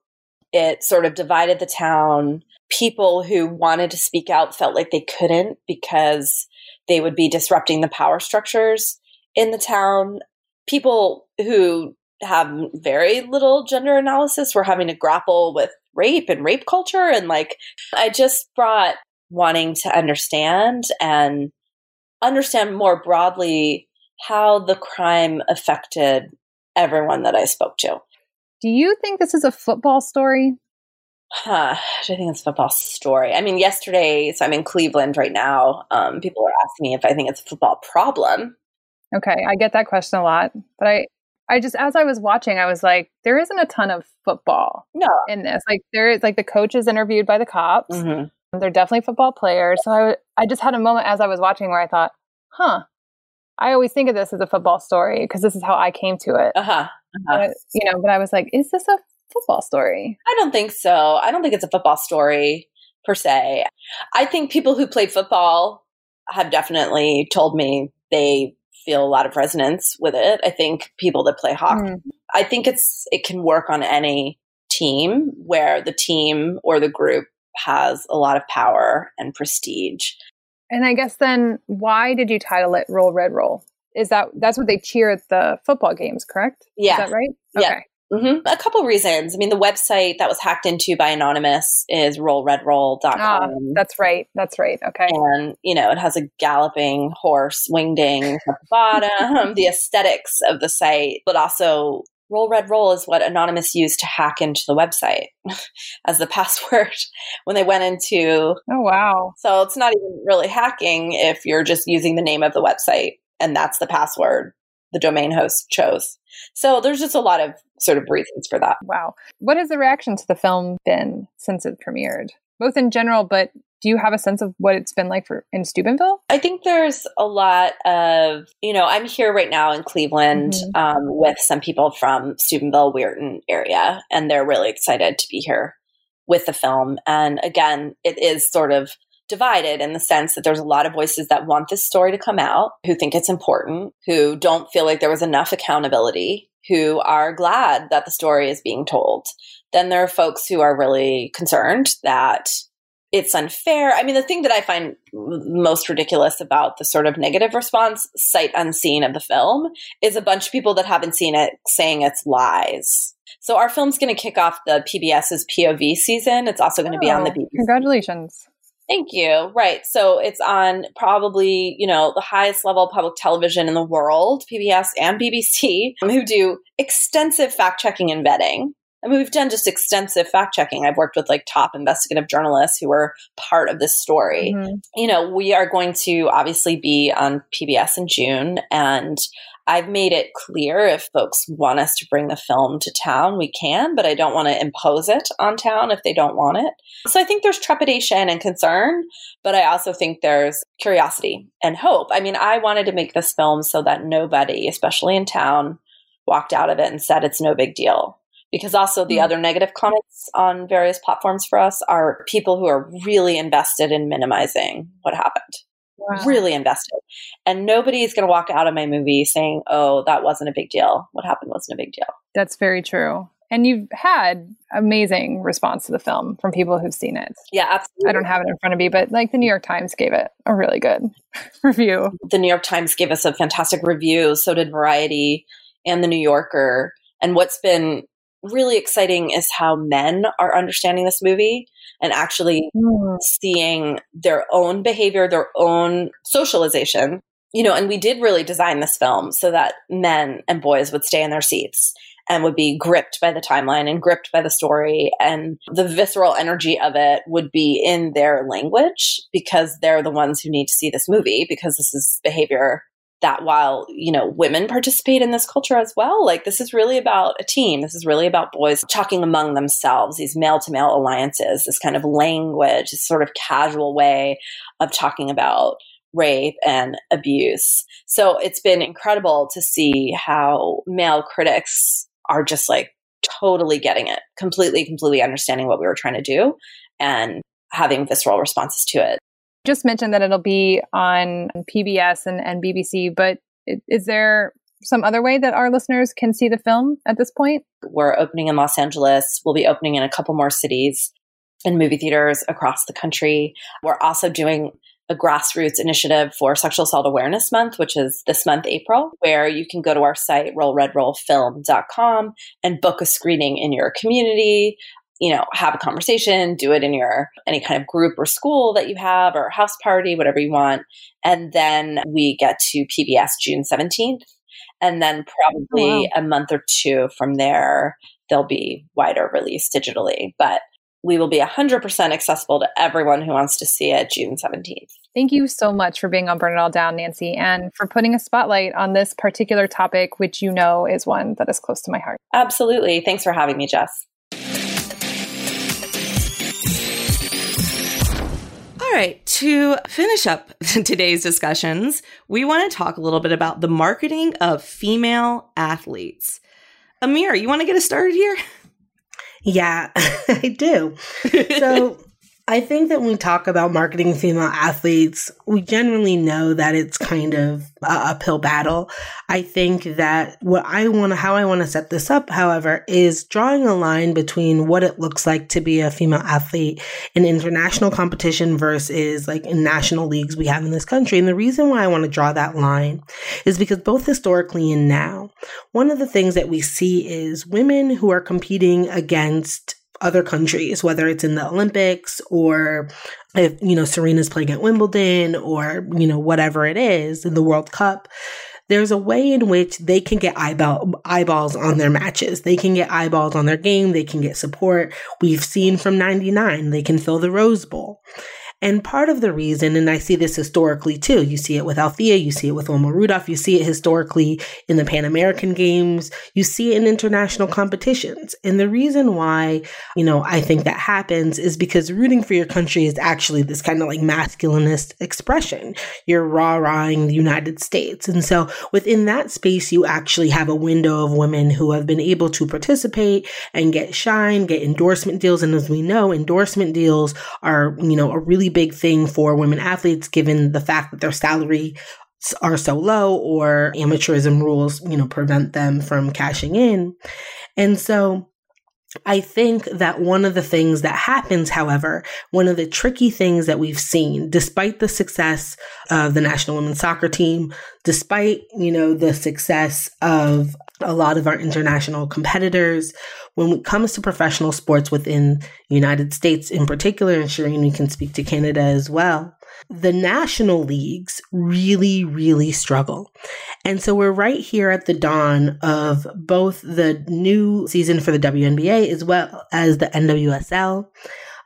It sort of divided the town. People who wanted to speak out felt like they couldn't because they would be disrupting the power structures in the town. People who have very little gender analysis were having to grapple with rape and rape culture. And like, I just brought wanting to understand and understand more broadly how the crime affected everyone that I spoke to. Do you think this is a football story? Huh. Do I think it's a football story. I mean, yesterday, so I'm in Cleveland right now. Um, people are asking me if I think it's a football problem. Okay, I get that question a lot, but I I just as I was watching, I was like, there isn't a ton of football No. in this. Like there is like the coach is interviewed by the cops. hmm They're definitely football players. So I I just had a moment as I was watching where I thought, huh, I always think of this as a football story because this is how I came to it. Uh huh. But, you know, but I was like, is this a football story? I don't think so. I don't think it's a football story per se. I think people who play football have definitely told me they feel a lot of resonance with it. I think people that play hockey, Mm. I think it's it can work on any team where the team or the group has a lot of power and prestige. And I guess then why did you title it Roll Red Roll? Is that that's what they cheer at the football games, correct? Yeah. Is that right? Yeah. Okay. hmm A couple reasons. I mean, the website that was hacked into by Anonymous is rollredroll.com. Ah, that's right. That's right. Okay. and you know it has a galloping horse wingding at the bottom the aesthetics of the site but also roll red roll is what anonymous used to hack into the website as the password when they went into Oh wow. so it's not even really hacking if you're just using the name of the website and that's the password the domain host chose so there's just a lot of sort of reasons for that Wow. What has the reaction to the film been since it premiered? Both in general, but do you have a sense of what it's been like for in Steubenville? I think there's a lot of, you know, I'm here right now in Cleveland Mhm. um, with some people from Steubenville, Weirton area, and they're really excited to be here with the film. And again, it is sort of divided in the sense that there's a lot of voices that want this story to come out, who think it's important, who don't feel like there was enough accountability, who are glad that the story is being told. Then there are folks who are really concerned that it's unfair. I mean, the thing that I find most ridiculous about the sort of negative response, sight unseen of the film, is a bunch of people that haven't seen it saying it's lies. So our film's going to kick off the PBS's POV season. It's also going to be on the Oh, BBC. Congratulations. Thank you. Right. So it's on probably, you know, the highest level public television in the world, PBS and BBC, who do extensive fact checking and vetting. I mean, we've done just extensive fact checking. I've worked with like top investigative journalists who were part of this story. Mhm. You know, we are going to obviously be on PBS in June, and I've made it clear if folks want us to bring the film to town, we can, but I don't want to impose it on town if they don't want it. So I think there's trepidation and concern, but I also think there's curiosity and hope. I mean, I wanted to make this film so that nobody, especially in town, walked out of it and said it's no big deal. Because also the Mm. other negative comments on various platforms for us are people who are really invested in minimizing what happened Wow. really invested. And nobody is going to walk out of my movie saying, oh, that wasn't a big deal. What happened wasn't a big deal. That's very true. And you've had amazing response to the film from people who've seen it. Yeah, absolutely. I don't have it in front of me, but like the New York Times gave it a really good review. the New York Times gave us a fantastic review. So did Variety and the New Yorker. And what's been really exciting is how men are understanding this movie and actually hmm. seeing their own behavior, their own socialization. You know, and we did really design this film so that men and boys would stay in their seats and would be gripped by the timeline and gripped by the story and the visceral energy of it would be in their language because they're the ones who need to see this movie because this is behavior that while you know women participate in this culture as well like this is really about a team. This is really about boys talking among themselves these male to male alliances this kind of language this sort of casual way of talking about rape and abuse. So it's been incredible to see how male critics are just like totally getting it completely completely understanding what we were trying to do and having visceral responses to it Just mentioned that it'll be on PBS and, and BBC, but is there some other way that our listeners can see the film at this point? We're opening in Los Angeles. We'll be opening in a couple more cities and movie theaters across the country. We're also doing a grassroots initiative for Sexual Assault Awareness Month, which is this month, April, where you can go to our site, rollredrollfilm.com, and book a screening in your community. You know, have a conversation, do it in your any kind of group or school that you have or house party, whatever you want. And then we get to PBS June 17th. And then oh, probably a month or two from there, they'll be wider released digitally. But we will be 100% accessible to everyone who wants to see it June 17th. Thank you so much for being on Burn It All Down, Nancy, and for putting a spotlight on this particular topic, which you know is one that is close to my heart. Absolutely. Thanks for having me, Jess. All right, to finish up today's discussions, we want to talk a little bit about the marketing of female athletes. Amira, you want to get us started here? Yeah, I do. So I think that when we talk about marketing female athletes, we generally know that it's kind of a uphill battle. I think that what I want to, how I want to set this up, however, is drawing a line between what it looks like to be a female athlete in international competition versus like in national leagues we have in this country. And the reason why I want to draw that line is because both historically and now, one of the things that we see is women who are competing against other countries, whether it's in the Olympics or if, you know, Serena's playing at Wimbledon or, you know, whatever it is in the World Cup. There's a way in which they can get eyeball, eyeballs on their matches. They can get eyeballs on their game. They can get support. We've seen from 99, they can fill the Rose Bowl. And part of the reason, and I see this historically too, you see it with Althea, you see it with Wilma Rudolph, you see it historically in the Pan American Games, you see it in international competitions. And the reason why, you know, I think that happens is because rooting for your country is actually this kind of like masculinist expression. You're rah-rahing the United States. And so within that space, you actually have a window of women who have been able to participate and get shine, get endorsement deals. And as we know, endorsement deals are, you know, a really big thing for women athletes, given the fact that their salary are so low or amateurism rules, you know, prevent them from cashing in. And so I think that one of the things that happens, however, one of the tricky things that we've seen, despite the success of the national women's soccer team, despite, you know, the success of a lot of our international competitors, when it comes to professional sports within the United States in particular, and Shireen, we can speak to Canada as well, the national leagues really, really struggle. And so we're right here at the dawn of both the new season for the WNBA as well as the NWSL.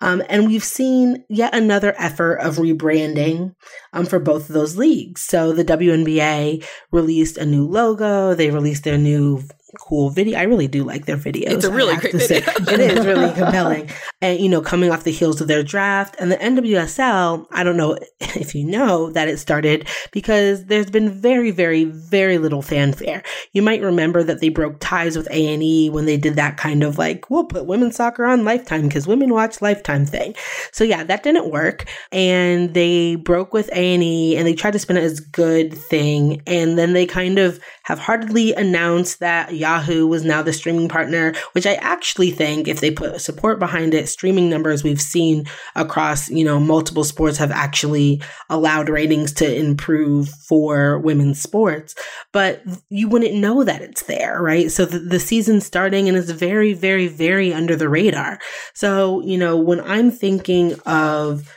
Um, and we've seen yet another effort of rebranding um, for both of those leagues. So the WNBA released a new logo, they released their new cool video. I really do like their videos. It's a really great video. it is really compelling. And, you know, coming off the heels of their draft and the NWSL, I don't know if you know that it started because there's been very, very, very little fanfare. You might remember that they broke ties with A&E when they did that kind of like, we'll put women's soccer on Lifetime because women watch Lifetime thing. So yeah, that didn't work. And they broke with A&E and they tried to spin it as good thing. And then they kind of have heartedly announced that Yahoo was now the streaming partner, which I actually think if they put support behind it, streaming numbers we've seen across, you know, multiple sports have actually allowed ratings to improve for women's sports. But you wouldn't know that it's there, right? So the, the season's starting and it's very, very, very under the radar. So, you know, when I'm thinking of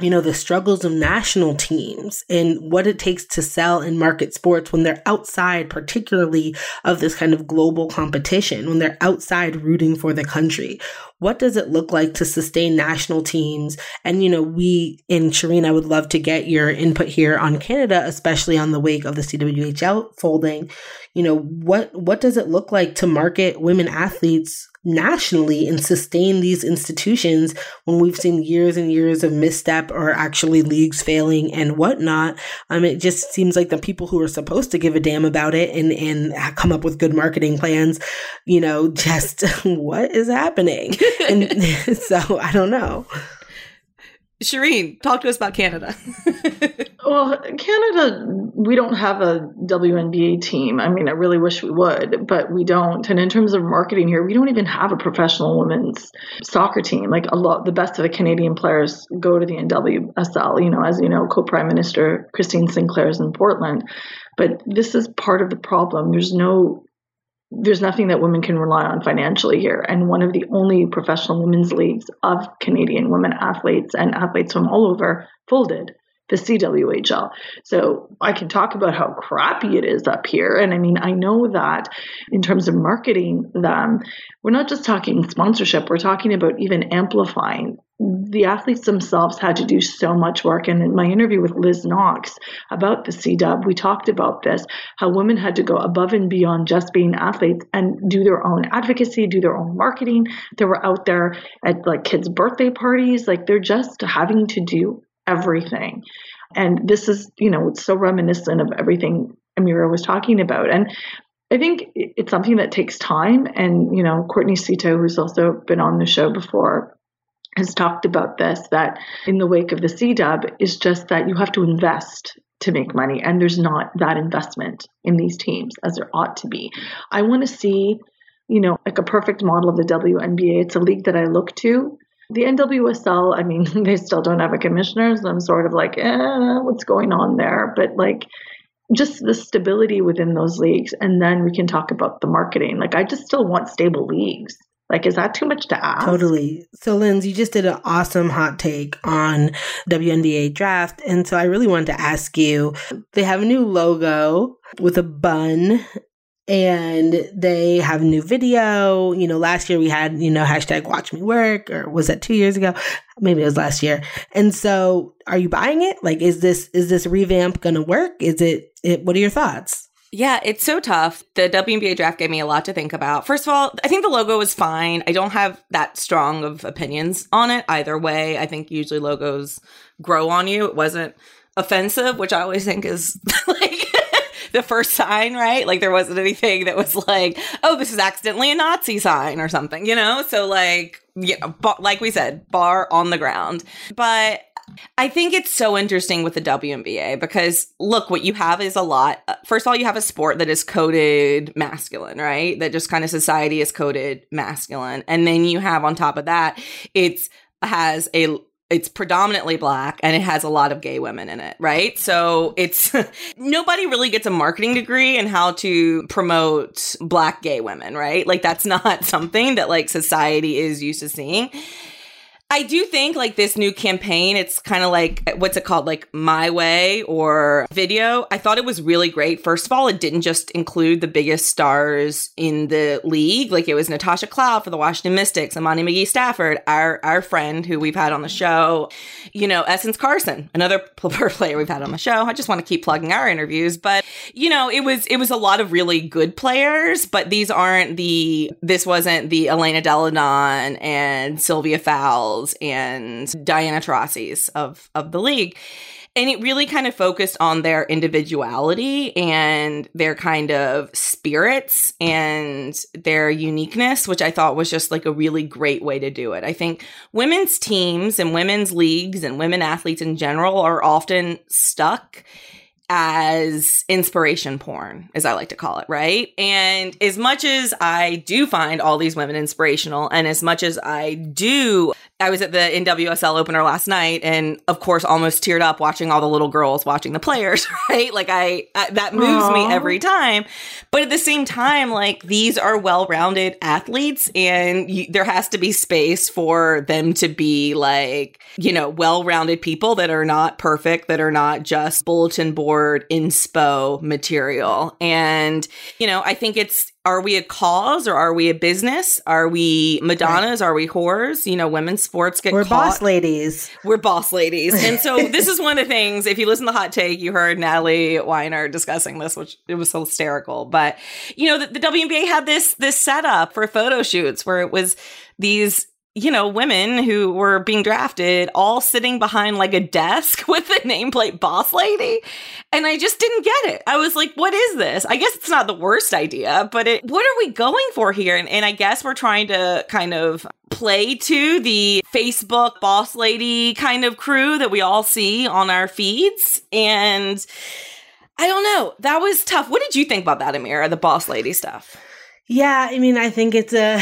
you know, the struggles of national teams and what it takes to sell and market sports when they're outside, particularly of this kind of global competition, when they're outside rooting for the country. What does it look like to sustain national teams? And, you know, we in Shireen, I would love to get your input here on Canada, especially on the wake of the CWHL folding. You know, what what does it look like to market women athletes nationally and sustain these institutions when we've seen years and years of misstep or actually leagues failing and whatnot. Um, it just seems like the people who are supposed to give a damn about it and, and come up with good marketing plans, you know, just what is happening? And so I don't know. Shireen, talk to us about Canada. Well, Canada, we don't have a WNBA team. I mean, I really wish we would, but we don't. And in terms of marketing here, we don't even have a professional women's soccer team. Like a lot, the best of the Canadian players go to the NWSL. You know, as you know, co-prime minister Christine Sinclair is in Portland, but this is part of the problem. There's no there's nothing that women can rely on financially here. And one of the only professional women's leagues of Canadian women athletes and athletes from all over folded, the CWHL. So I can talk about how crappy it is up here. And I mean, I know that in terms of marketing them, we're not just talking sponsorship, we're talking about even amplifying. The athletes themselves had to do so much work. And in my interview with Liz Knox about the CW, we talked about this how women had to go above and beyond just being athletes and do their own advocacy, do their own marketing. They were out there at like kids' birthday parties. Like they're just having to do everything. And this is, you know, it's so reminiscent of everything Amira was talking about. And I think it's something that takes time. And, you know, Courtney Szto, who's also been on the show before, has talked about this that in the wake of the CDub is just that you have to invest to make money. And there's not that investment in these teams as there ought to be. I want to see, you know, like a perfect model of the WNBA. It's a league that I look to. The NWSL, I mean, they still don't have a commissioner, so I'm sort of like, eh, what's going on there? But like, just the stability within those leagues, and then we can talk about the marketing. Like, I just still want stable leagues. Like, is that too much to ask? Totally. So, Linz, you just did an awesome hot take on WNBA draft. And so I really wanted to ask you they have a new logo with a bun and they have a new video. You know, last year we had, you know, hashtag watch me work, or was that two years ago? Maybe it was last year. And so are you buying it? Like, is this, is this revamp going to work? Is it, it, what are your thoughts? Yeah, it's so tough. The WNBA draft gave me a lot to think about. First of all, I think the logo is fine. I don't have that strong of opinions on it either way. I think usually logos grow on you. It wasn't offensive, which I always think is like the first sign, right? Like there wasn't anything that was like, oh, this is accidentally a Nazi sign or something, you know? So like, you know, like we said, bar on the ground. But I think it's so interesting with the WNBA because look, what you have is a lot. uh, First of all, you have a sport that is coded masculine, right? That just kind of society is coded masculine. And then you have on top of that, it's has a it's predominantly black and it has a lot of gay women in it, right? So it's nobody really gets a marketing degree in how to promote black gay women, right? Like that's not something that like society is used to seeing. I do think like this new campaign, it's kind of like what's it called? Like My Way or video. I thought it was really great. First of all, it didn't just include the biggest stars in the league. Like it was Natasha Cloud for the Washington Mystics, Imani McGee Stafford, our our friend who we've had on the show, you know, Essence Carson, another player we've had on the show. I just want to keep plugging our interviews, but you know, it was it was a lot of really good players, but these aren't the this wasn't the Elena Delle Donne and Sylvia Fowles and Diana Taurasi's of of the league. And it really kind of focused on their individuality and their kind of spirits and their uniqueness, which I thought was just like a really great way to do it. I think women's teams and women's leagues and women athletes in general are often stuck as inspiration porn, as I like to call it, right? And as much as I do find all these women inspirational, and as much as I do, I was at the NWSL opener last night, and of course, almost teared up watching all the little girls watching the players, right? Like I, I that moves me every time. But at the same time, like these are well-rounded athletes, and you, there has to be space for them to be like, you know, well-rounded people that are not perfect, that are not just bulletin board inspo material. And, you know, I think it's are we a cause or are we a business? Are we Madonnas? Are we whores? You know, women's sports get We're caught. boss ladies. We're boss ladies. And so this is one of the things, if you listen to the hot take, you heard Natalie Weiner discussing this, which it was hysterical. But you know, the, the WNBA had this this setup for photo shoots where it was these you know, women who were being drafted all sitting behind like a desk with the nameplate boss lady. And I just didn't get it. I was like, what is this? I guess it's not the worst idea, but it, what are we going for here? And, and I guess we're trying to kind of play to the Facebook boss lady kind of crew that we all see on our feeds. And I don't know. That was tough. What did you think about that, Amira, the boss lady stuff? Yeah, I mean, I think it's a.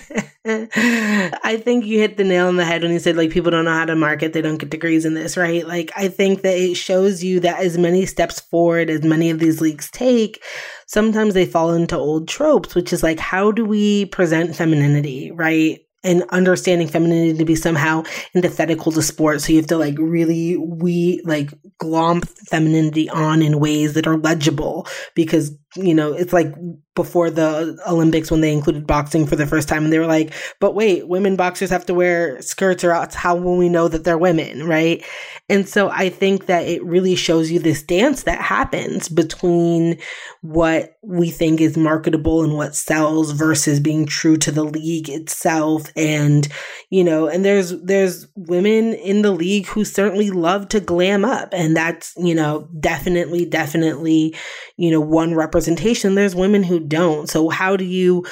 I think you hit the nail on the head when you said like people don't know how to market, they don't get degrees in this, right? Like I think that it shows you that as many steps forward as many of these leagues take, sometimes they fall into old tropes, which is like how do we present femininity, right? And understanding femininity to be somehow antithetical to sport. So you have to like really we like glomp femininity on in ways that are legible because you know, it's like before the Olympics when they included boxing for the first time and they were like, but wait, women boxers have to wear skirts or else how will we know that they're women, right? And so I think that it really shows you this dance that happens between what we think is marketable and what sells versus being true to the league itself and you know and there's there's women in the league who certainly love to glam up and that's you know definitely definitely you know one representation there's women who don't. So how do you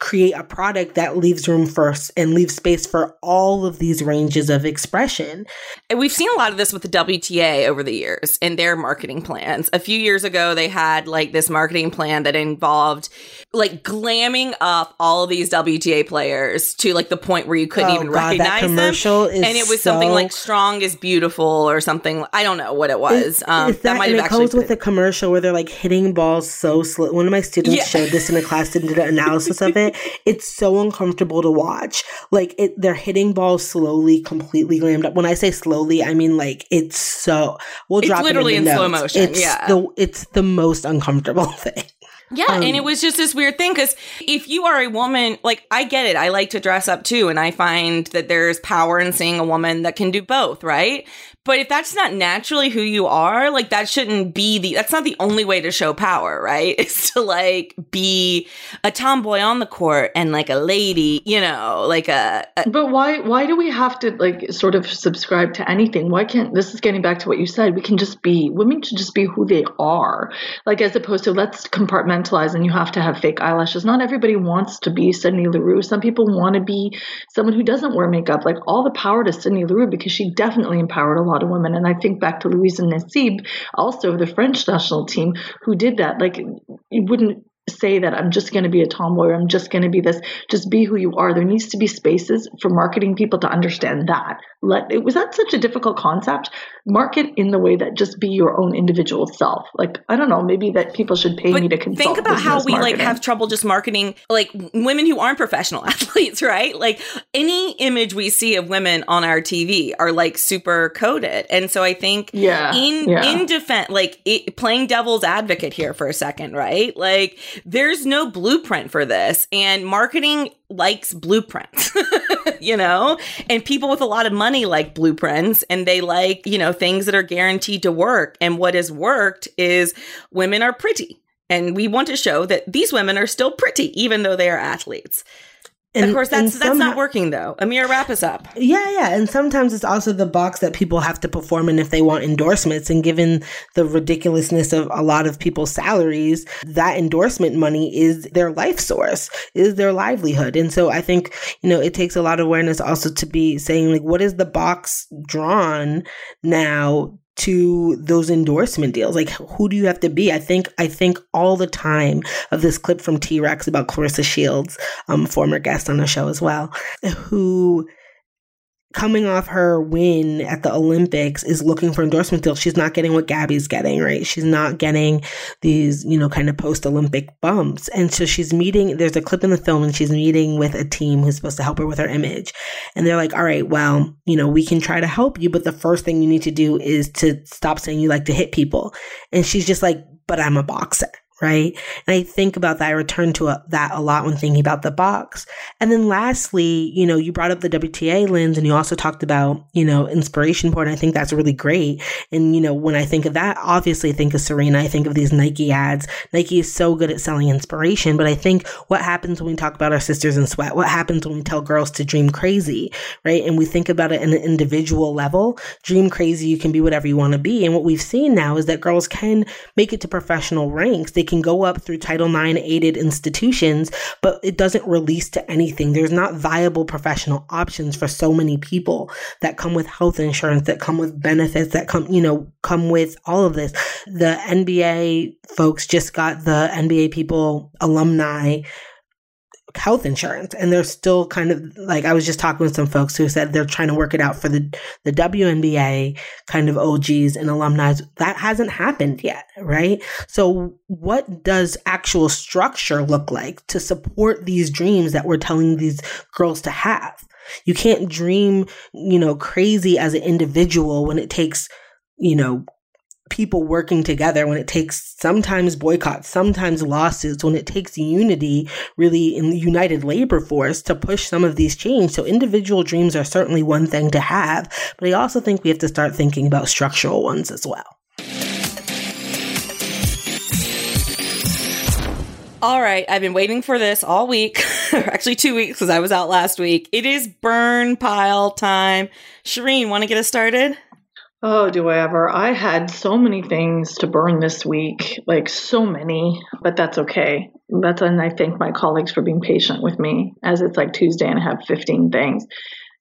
create a product that leaves room first and leaves space for all of these ranges of expression. And we've seen a lot of this with the WTA over the years in their marketing plans. A few years ago, they had like this marketing plan that involved like glamming up all of these WTA players to like the point where you couldn't Oh, even God, that recognize commercial them. and it was something like strong is beautiful or something. I don't know what it was. um, Is that, might have it comes actually with a commercial where they're like hitting balls so slow. One of my students Yeah. showed this in a class and did an analysis of it. It's so uncomfortable to watch. Like it, they're hitting balls slowly, completely glammed up. When I say slowly, I mean like it's so. We'll It's drop literally it in, in slow motion, It's yeah. the it's the most uncomfortable thing. Yeah, Um, and it was just this weird thing because if you are a woman, like I get it, I like to dress up too, and I find that there's power in seeing a woman that can do both, right? But if that's not naturally who you are, like that shouldn't be the that's not the only way to show power, right? Is to like be a tomboy on the court and like a lady, you know, like a, a But why why do we have to like sort of subscribe to anything? Why can't this is getting back to what you said? We can just be women should just be who they are. Like as opposed to let's compartmentalize and you have to have fake eyelashes. Not everybody wants to be Sydney Leroux. Some people want to be someone who doesn't wear makeup. Like all the power to Sydney Leroux because she definitely empowered a lot of women. And I think back to Louisa Nécib, also the French national team, who did that. Like you wouldn't say that I'm just going to be a tomboy or I'm just going to be this. Just be who you are. There needs to be spaces for marketing people to understand that. Let it was that such a difficult concept. Market in the way that just be your own individual self. Like I don't know, maybe that people should pay me to consult. think about how we like have trouble just marketing like women who aren't professional athletes right like any image we see of women on our tv are like super coded and so i think Yeah, in yeah. in defense like it, playing devil's advocate here for a second right like there's no blueprint for this. And marketing likes blueprints you know? And people with a lot of money like blueprints and they like you know things that are guaranteed to work. And what has worked is women are pretty. And we want to show that these women are still pretty even though they are athletes And, of course that's that's not working though amira wrap us up Yeah, yeah. And sometimes it's also the box that people have to perform in if they want endorsements. And given the ridiculousness of a lot of people's salaries, that endorsement money is their life source, is their livelihood. And so I think, you know, it takes a lot of awareness also to be saying, like, what is the box drawn now? To those endorsement deals? Like who do you have to be? I think i think all the time of this clip from t-rex about claressa shields um former guest on the show as well who coming off her win at the Olympics is looking for endorsement deals. She's not getting what Gabby's getting, right? She's not getting these, you know, kind of post Olympic bumps. And so she's meeting, there's a clip in the film and she's meeting with a team who's supposed to help her with her image. And they're like, all right, well, you know, we can try to help you, but the first thing you need to do is to stop saying you like to hit people. And she's just like, but I'm a boxer. Right? And I think about that. I return to a, that a lot when thinking about the box. And then lastly, you know, you brought up the WTA lens and you also talked about, you know, inspiration porn. I think that's really great. And, you know, when I think of that, obviously I think of Serena. I think of these Nike ads. Nike is so good at selling inspiration, but I think what happens when we talk about our sisters in sweat? What happens when we tell girls to dream crazy, right? And we think about it in an individual level. Dream crazy, you can be whatever you want to be. And what we've seen now is that girls can make it to professional ranks. They can go up through Title IX aided institutions, but it doesn't release to anything. There's not viable professional options for so many people that come with health insurance, that come with benefits, that come, you know, come with all of this. The NBA folks just got the NBA people alumni health insurance and they're still kind of like I was just talking with some folks who said they're trying to work it out for the the WNBA kind of OGs and alumni. That hasn't happened yet right? So what does actual structure look like to support these dreams that we're telling these girls to have? You can't dream you know crazy as an individual when it takes you know people working together when it takes sometimes boycotts, sometimes lawsuits, when it takes unity really in the united labor force to push some of these change. So individual dreams are certainly one thing to have, but I also think we have to start thinking about structural ones as well. All right, I've been waiting for this all week, actually two weeks because I was out last week. It is burn pile time. Shireen, want to get us started? Oh, do I ever? I had so many things to burn this week, like so many, but that's okay. That's and I thank my colleagues for being patient with me as it's like Tuesday and I have 15 things.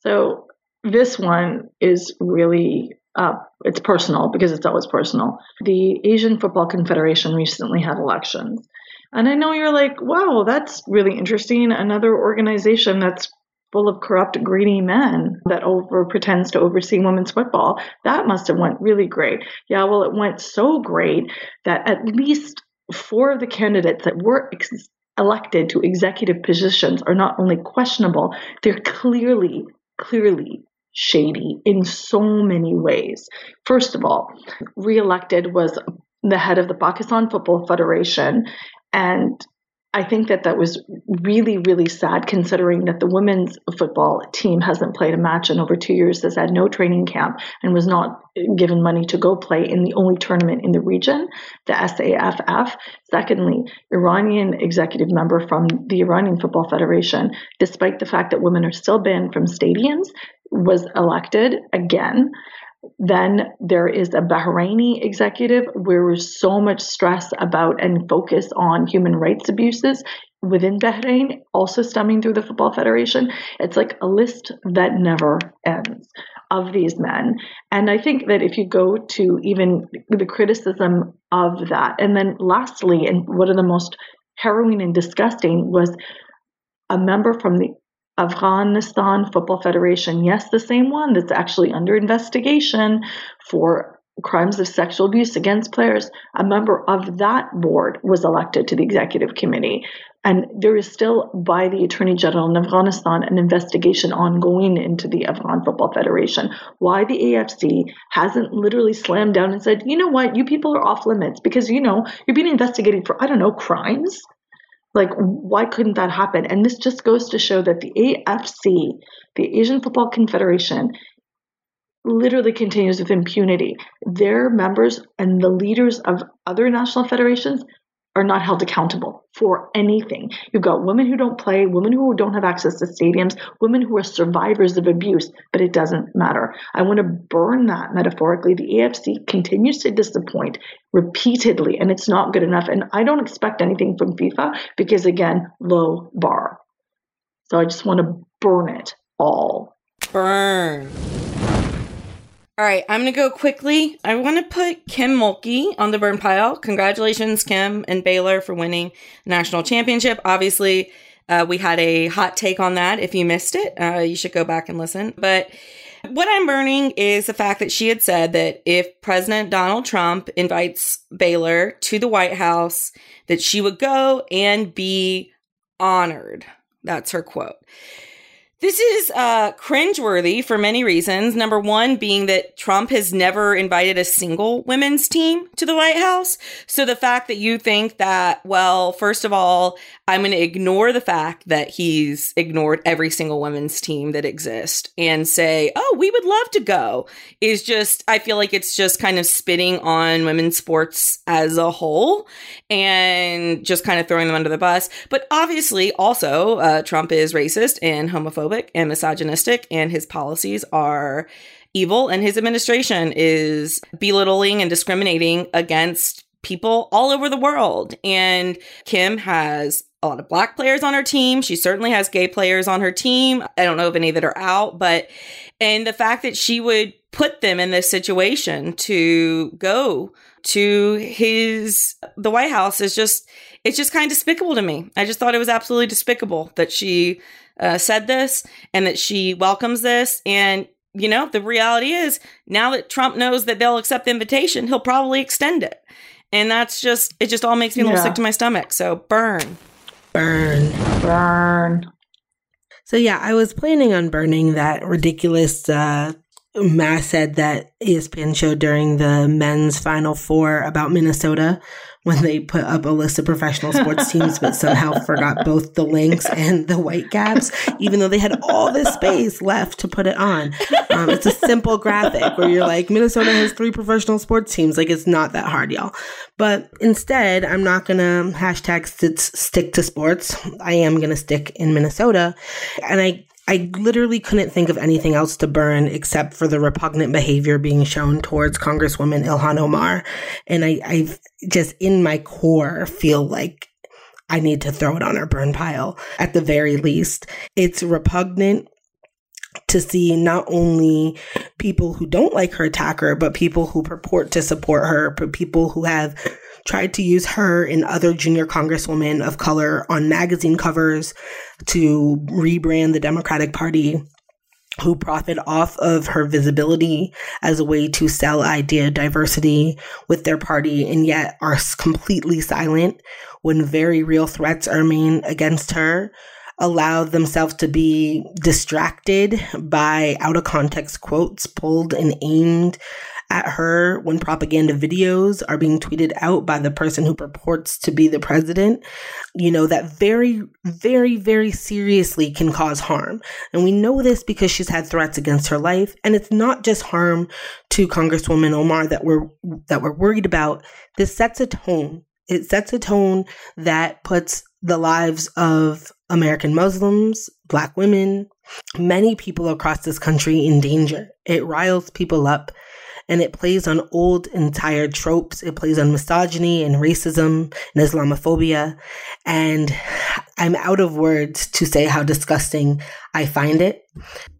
So this one is really uh, it's personal because it's always personal. The Asian Football Confederation recently had elections. And I know you're like, wow, that's really interesting. Another organization that's full of corrupt, greedy men that over pretends to oversee women's football. That must have went really great. Yeah, well, it went so great that at least four of the candidates that were ex- elected to executive positions are not only questionable, they're clearly, clearly shady in so many ways. First of all, re-elected was the head of the Pakistan Football Federation and I think that that was really, really sad considering that the women's football team hasn't played a match in over two years, has had no training camp, and was not given money to go play in the only tournament in the region, the SAFF. Secondly, Iranian executive member from the Iranian Football Federation, despite the fact that women are still banned from stadiums, was elected again. Then there is a Bahraini executive where there's so much stress about and focus on human rights abuses within Bahrain, also stemming through the Football Federation. It's like a list that never ends of these men. And I think that if you go to even the criticism of that, and then lastly, and one of the most harrowing and disgusting was a member from the Afghanistan Football Federation. Yes, the same one that's actually under investigation for crimes of sexual abuse against players. A member of that board was elected to the executive committee. And there is still, by the Attorney General in Afghanistan, an investigation ongoing into the Afghan Football Federation. Why the AFC hasn't literally slammed down and said, you know what, you people are off limits because, you know, you're being investigated for, I don't know, crimes? Like, why couldn't that happen? And this just goes to show that the AFC, the Asian Football Confederation, literally continues with impunity. Their members and the leaders of other national federations are not held accountable for anything. You've got women who don't play, women who don't have access to stadiums, women who are survivors of abuse, but it doesn't matter. I want to burn that metaphorically. The AFC continues to disappoint repeatedly, and it's not good enough. And I don't expect anything from FIFA because, again, low bar. So I just want to burn it all. Burn. All right, I'm going to go quickly. I want to put Kim Mulkey on the burn pile. Congratulations, Kim and Baylor, for winning the national championship. Obviously, uh, we had a hot take on that. If you missed it, uh, you should go back and listen. But what I'm burning is the fact that she had said that if President Donald Trump invites Baylor to the White House, that she would go and be honored. That's her quote. This is uh, cringeworthy for many reasons. Number one being that Trump has never invited a single women's team to the White House. So the fact that you think that, well, first of all, I'm going to ignore the fact that he's ignored every single women's team that exists and say, oh, we would love to go is just, I feel like it's just kind of spitting on women's sports as a whole and just kind of throwing them under the bus. But obviously, also, uh, Trump is racist and homophobic and misogynistic, and his policies are evil, and his administration is belittling and discriminating against people all over the world. And Kim has a lot of black players on her team. She certainly has gay players on her team. I don't know of any that are out, but and the fact that she would put them in this situation to go to his the White House is just it's just kind of despicable to me. I just thought it was absolutely despicable that she uh, said this and that she welcomes this and you know the reality is now that Trump knows that they'll accept the invitation, he'll probably extend it. And that's just it just all makes me a little Yeah. sick to my stomach. So burn. Burn. Burn. So yeah, I was planning on burning that ridiculous uh mass said that ESPN showed during the men's final four about Minnesota when they put up a list of professional sports teams but somehow forgot both the Lynx and the white Whitecaps, even though they had all this space left to put it on. Um, it's a simple graphic where you're like, Minnesota has three professional sports teams. Like, it's not that hard, y'all. But instead, I'm not going to hashtag st- stick to sports. I am going to stick in Minnesota. And I I literally couldn't think of anything else to burn except for the repugnant behavior being shown towards Congresswoman Ilhan Omar. And I, I just in my core feel like I need to throw it on our burn pile at the very least. It's repugnant to see not only people who don't like her attack her, but people who purport to support her, but people who have tried to use her and other junior congresswomen of color on magazine covers to rebrand the Democratic Party who profit off of her visibility as a way to sell idea diversity with their party and yet are completely silent when very real threats are made against her allow themselves to be distracted by out of context quotes pulled and aimed at her when propaganda videos are being tweeted out by the person who purports to be the president, you know, that very, very, very seriously can cause harm. And we know this because she's had threats against her life. And it's not just harm to Congresswoman Omar that we're that we're worried about. This sets a tone. It sets a tone that puts the lives of American Muslims, black women, many people across this country in danger. It riles people up and it plays on old and tired tropes. It plays on misogyny and racism and Islamophobia. And I'm out of words to say how disgusting I find it.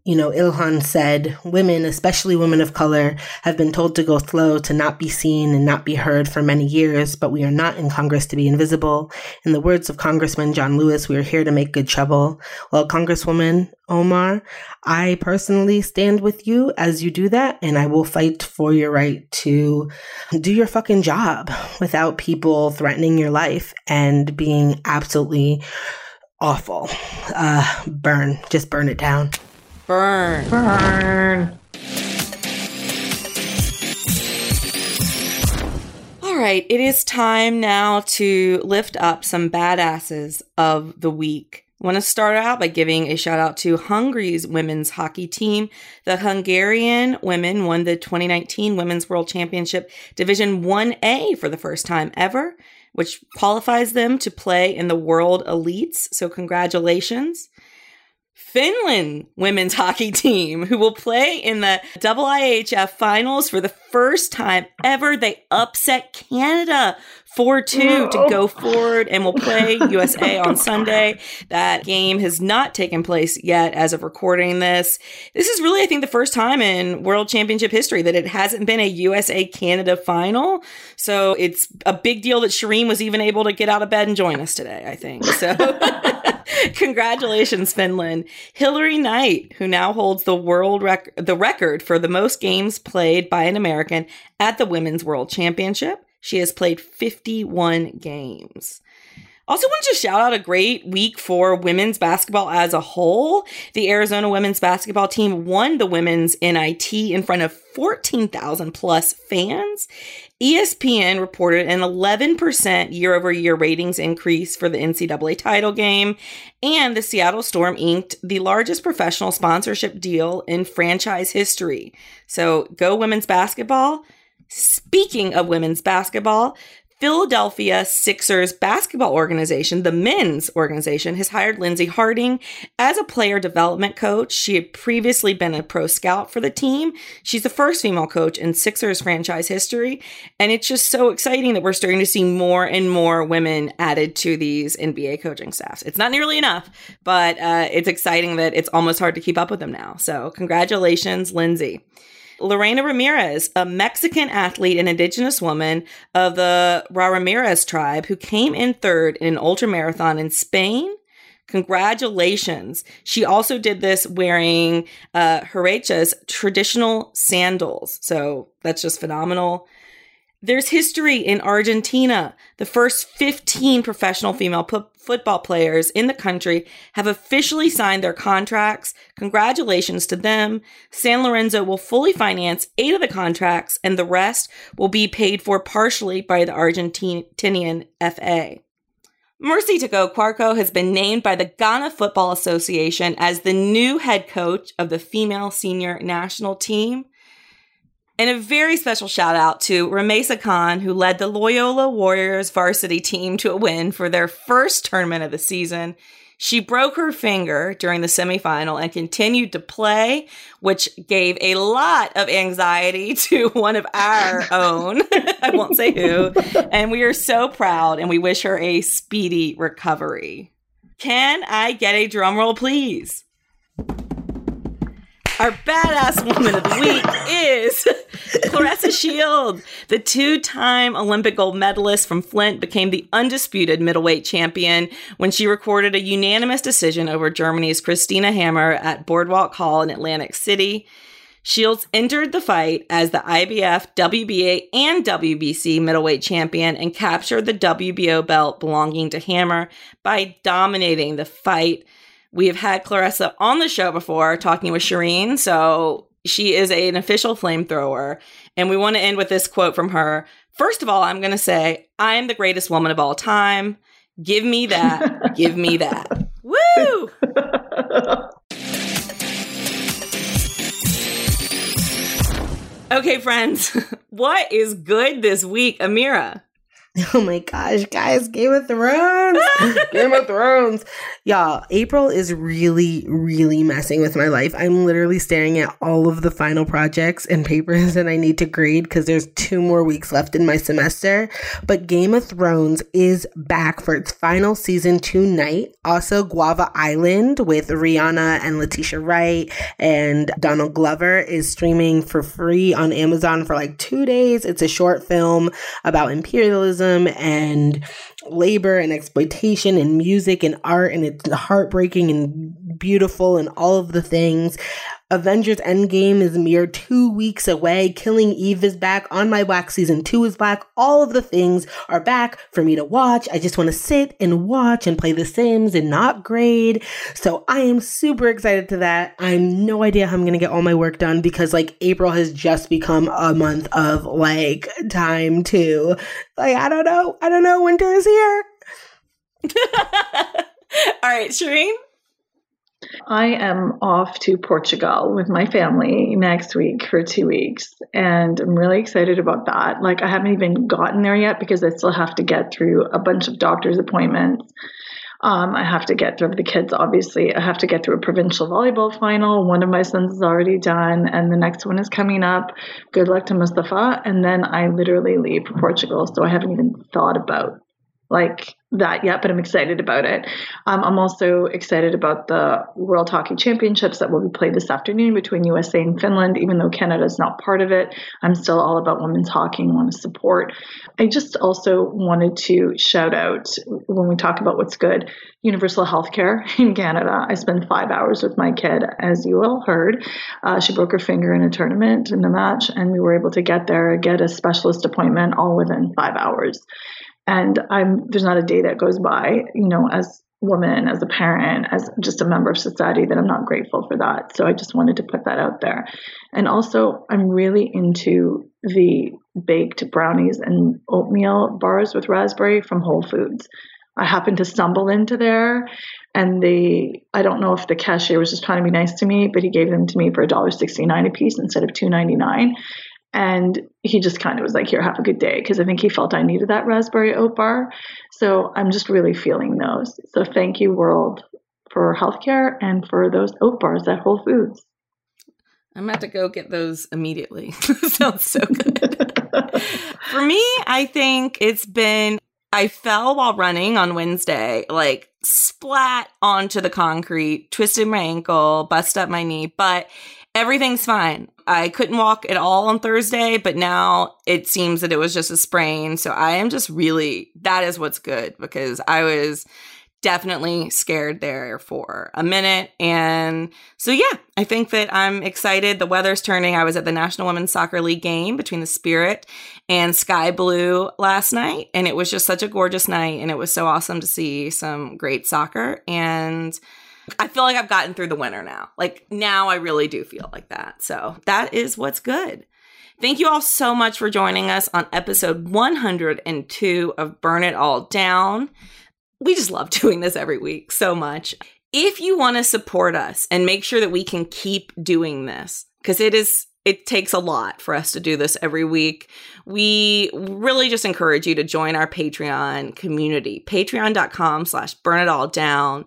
You know, Ilhan said, women, especially women of color, have been told to go slow, to not be seen and not be heard for many years, but we are not in Congress to be invisible. In the words of Congressman John Lewis, we are here to make good trouble. Well, Congresswoman Omar, I personally stand with you as you do that, and I will fight for your right to do your fucking job without people threatening your life and being absolutely awful. Uh, burn, just burn it down. Burn. Burn. All right, it is time now to lift up some badasses of the week. I want to start out by giving a shout out to Hungary's women's hockey team. The Hungarian women won the 2019 Women's World Championship Division 1A for the first time ever, which qualifies them to play in the World Elites. So, congratulations. Finland women's hockey team who will play in the IIHF finals for the first time ever. They upset Canada 4 2 to go forward and will play USA on Sunday. That game has not taken place yet as of recording this. This is really, I think, the first time in World Championship history that it hasn't been a USA Canada final. So it's a big deal that Shireen was even able to get out of bed and join us today, I think. So. Congratulations, Finland. Hilary Knight, who now holds the world rec- the record for the most games played by an American at the Women's World Championship. She has played 51 games. Also, wanted to shout out a great week for women's basketball as a whole. The Arizona women's basketball team won the women's NIT in front of 14,000 plus fans. ESPN reported an 11% year over year ratings increase for the NCAA title game, and the Seattle Storm inked the largest professional sponsorship deal in franchise history. So, go women's basketball. Speaking of women's basketball, Philadelphia Sixers basketball organization, the men's organization, has hired Lindsey Harding as a player development coach. She had previously been a pro scout for the team. She's the first female coach in Sixers franchise history. And it's just so exciting that we're starting to see more and more women added to these NBA coaching staffs. It's not nearly enough, but uh, it's exciting that it's almost hard to keep up with them now. So, congratulations, Lindsay. Lorena Ramirez, a Mexican athlete and indigenous woman of the Rarámuri tribe who came in third in an ultra marathon in Spain. Congratulations. She also did this wearing uh, huaraches traditional sandals. So that's just phenomenal. There's history in Argentina. The first 15 professional female pu- football players in the country have officially signed their contracts. Congratulations to them. San Lorenzo will fully finance eight of the contracts, and the rest will be paid for partially by the Argentinian FA. Mercy Tagoe-Quarcoo has been named by the Ghana Football Association as the new head coach of the female senior national team. And a very special shout out to Ramesa Khan, who led the Loyola Warriors varsity team to a win for their first tournament of the season. She broke her finger during the semifinal and continued to play, which gave a lot of anxiety to one of our own. I won't say who. And we are so proud and we wish her a speedy recovery. Can I get a drum roll, please? Our badass woman of the week is Claressa Shield. The two time Olympic gold medalist from Flint became the undisputed middleweight champion when she recorded a unanimous decision over Germany's Christina Hammer at Boardwalk Hall in Atlantic City. Shields entered the fight as the IBF, WBA, and WBC middleweight champion and captured the WBO belt belonging to Hammer by dominating the fight. We have had Claressa on the show before talking with Shireen, so she is a- an official flamethrower. And we want to end with this quote from her. First of all, I'm going to say, I am the greatest woman of all time. Give me that. Give me that. Woo! Okay, friends, what is good this week, Amira? Oh my gosh, guys, Game of Thrones. Game of Thrones. Y'all, April is really, really messing with my life. I'm literally staring at all of the final projects and papers that I need to grade because there's two more weeks left in my semester. But Game of Thrones is back for its final season tonight. Also, Guava Island with Rihanna and Letitia Wright and Donald Glover is streaming for free on Amazon for like two days. It's a short film about imperialism and labor and exploitation and music and art and it's heartbreaking and beautiful and all of the things. Avengers Endgame is mere two weeks away. Killing Eve is back. On My Block Season 2 is back. All of the things are back for me to watch. I just want to sit and watch and play The Sims and not grade. So I am super excited to that. I have no idea how I'm going to get all my work done because like April has just become a month of like time to like, I don't know. I don't know. Winter is here. All right, Shireen? I am off to Portugal with my family next week for two weeks, and I'm really excited about that. Like, I haven't even gotten there yet because I still have to get through a bunch of doctor's appointments. Um, I have to get through the kids, obviously. I have to get through a provincial volleyball final. One of my sons is already done, and the next one is coming up. Good luck to Mustafa. And then I literally leave for Portugal, so I haven't even thought about like that yet, but I'm excited about it. Um, I'm also excited about the World Hockey Championships that will be played this afternoon between USA and Finland. Even though Canada is not part of it, I'm still all about women's hockey and want to support. I just also wanted to shout out when we talk about what's good universal healthcare in Canada. I spent five hours with my kid, as you all heard. Uh, she broke her finger in a tournament in the match, and we were able to get there, get a specialist appointment all within five hours. And I'm there's not a day that goes by, you know, as woman, as a parent, as just a member of society that I'm not grateful for that. So I just wanted to put that out there. And also, I'm really into the baked brownies and oatmeal bars with raspberry from Whole Foods. I happened to stumble into there and they I don't know if the cashier was just trying to be nice to me, but he gave them to me for $1.69 a piece instead of $2.99. And he just kind of was like, Here, have a good day. Because I think he felt I needed that raspberry oat bar. So I'm just really feeling those. So thank you, world, for healthcare and for those oat bars at Whole Foods. I'm about to go get those immediately. Sounds so good. For me, I think it's been I fell while running on Wednesday, like splat onto the concrete, twisted my ankle, busted up my knee, but everything's fine. I couldn't walk at all on Thursday, but now it seems that it was just a sprain. So I am just really, that is what's good because I was definitely scared there for a minute. And so, yeah, I think that I'm excited. The weather's turning. I was at the National Women's Soccer League game between the Spirit and Sky Blue last night. And it was just such a gorgeous night. And it was so awesome to see some great soccer. And I feel like I've gotten through the winter now. Like now I really do feel like that. So that is what's good. Thank you all so much for joining us on episode 102 of Burn It All Down. We just love doing this every week so much. If you want to support us and make sure that we can keep doing this, because it is it takes a lot for us to do this every week. We really just encourage you to join our Patreon community, patreon.com slash burn it all down.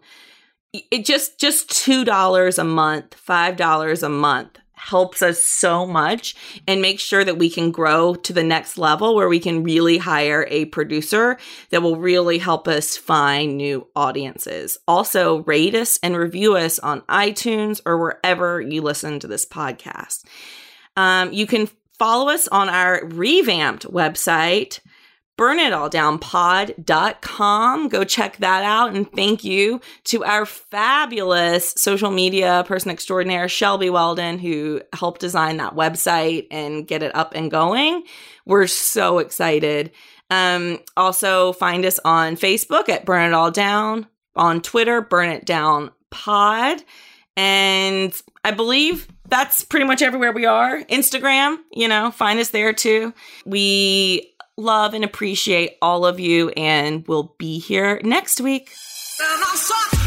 It just just two dollars a month, five dollars a month helps us so much and make sure that we can grow to the next level where we can really hire a producer that will really help us find new audiences. Also, rate us and review us on iTunes or wherever you listen to this podcast. Um, you can follow us on our revamped website, burnitalldownpod.com. Go check that out. And thank you to our fabulous social media person extraordinaire, Shelby Weldon, who helped design that website and get it up and going. We're so excited. Um, also, find us on Facebook at Burn It All Down, on Twitter, Burn It Down Pod. And I believe that's pretty much everywhere we are. Instagram, you know, find us there too. We love and appreciate all of you, and we'll be here next week. Uh-huh.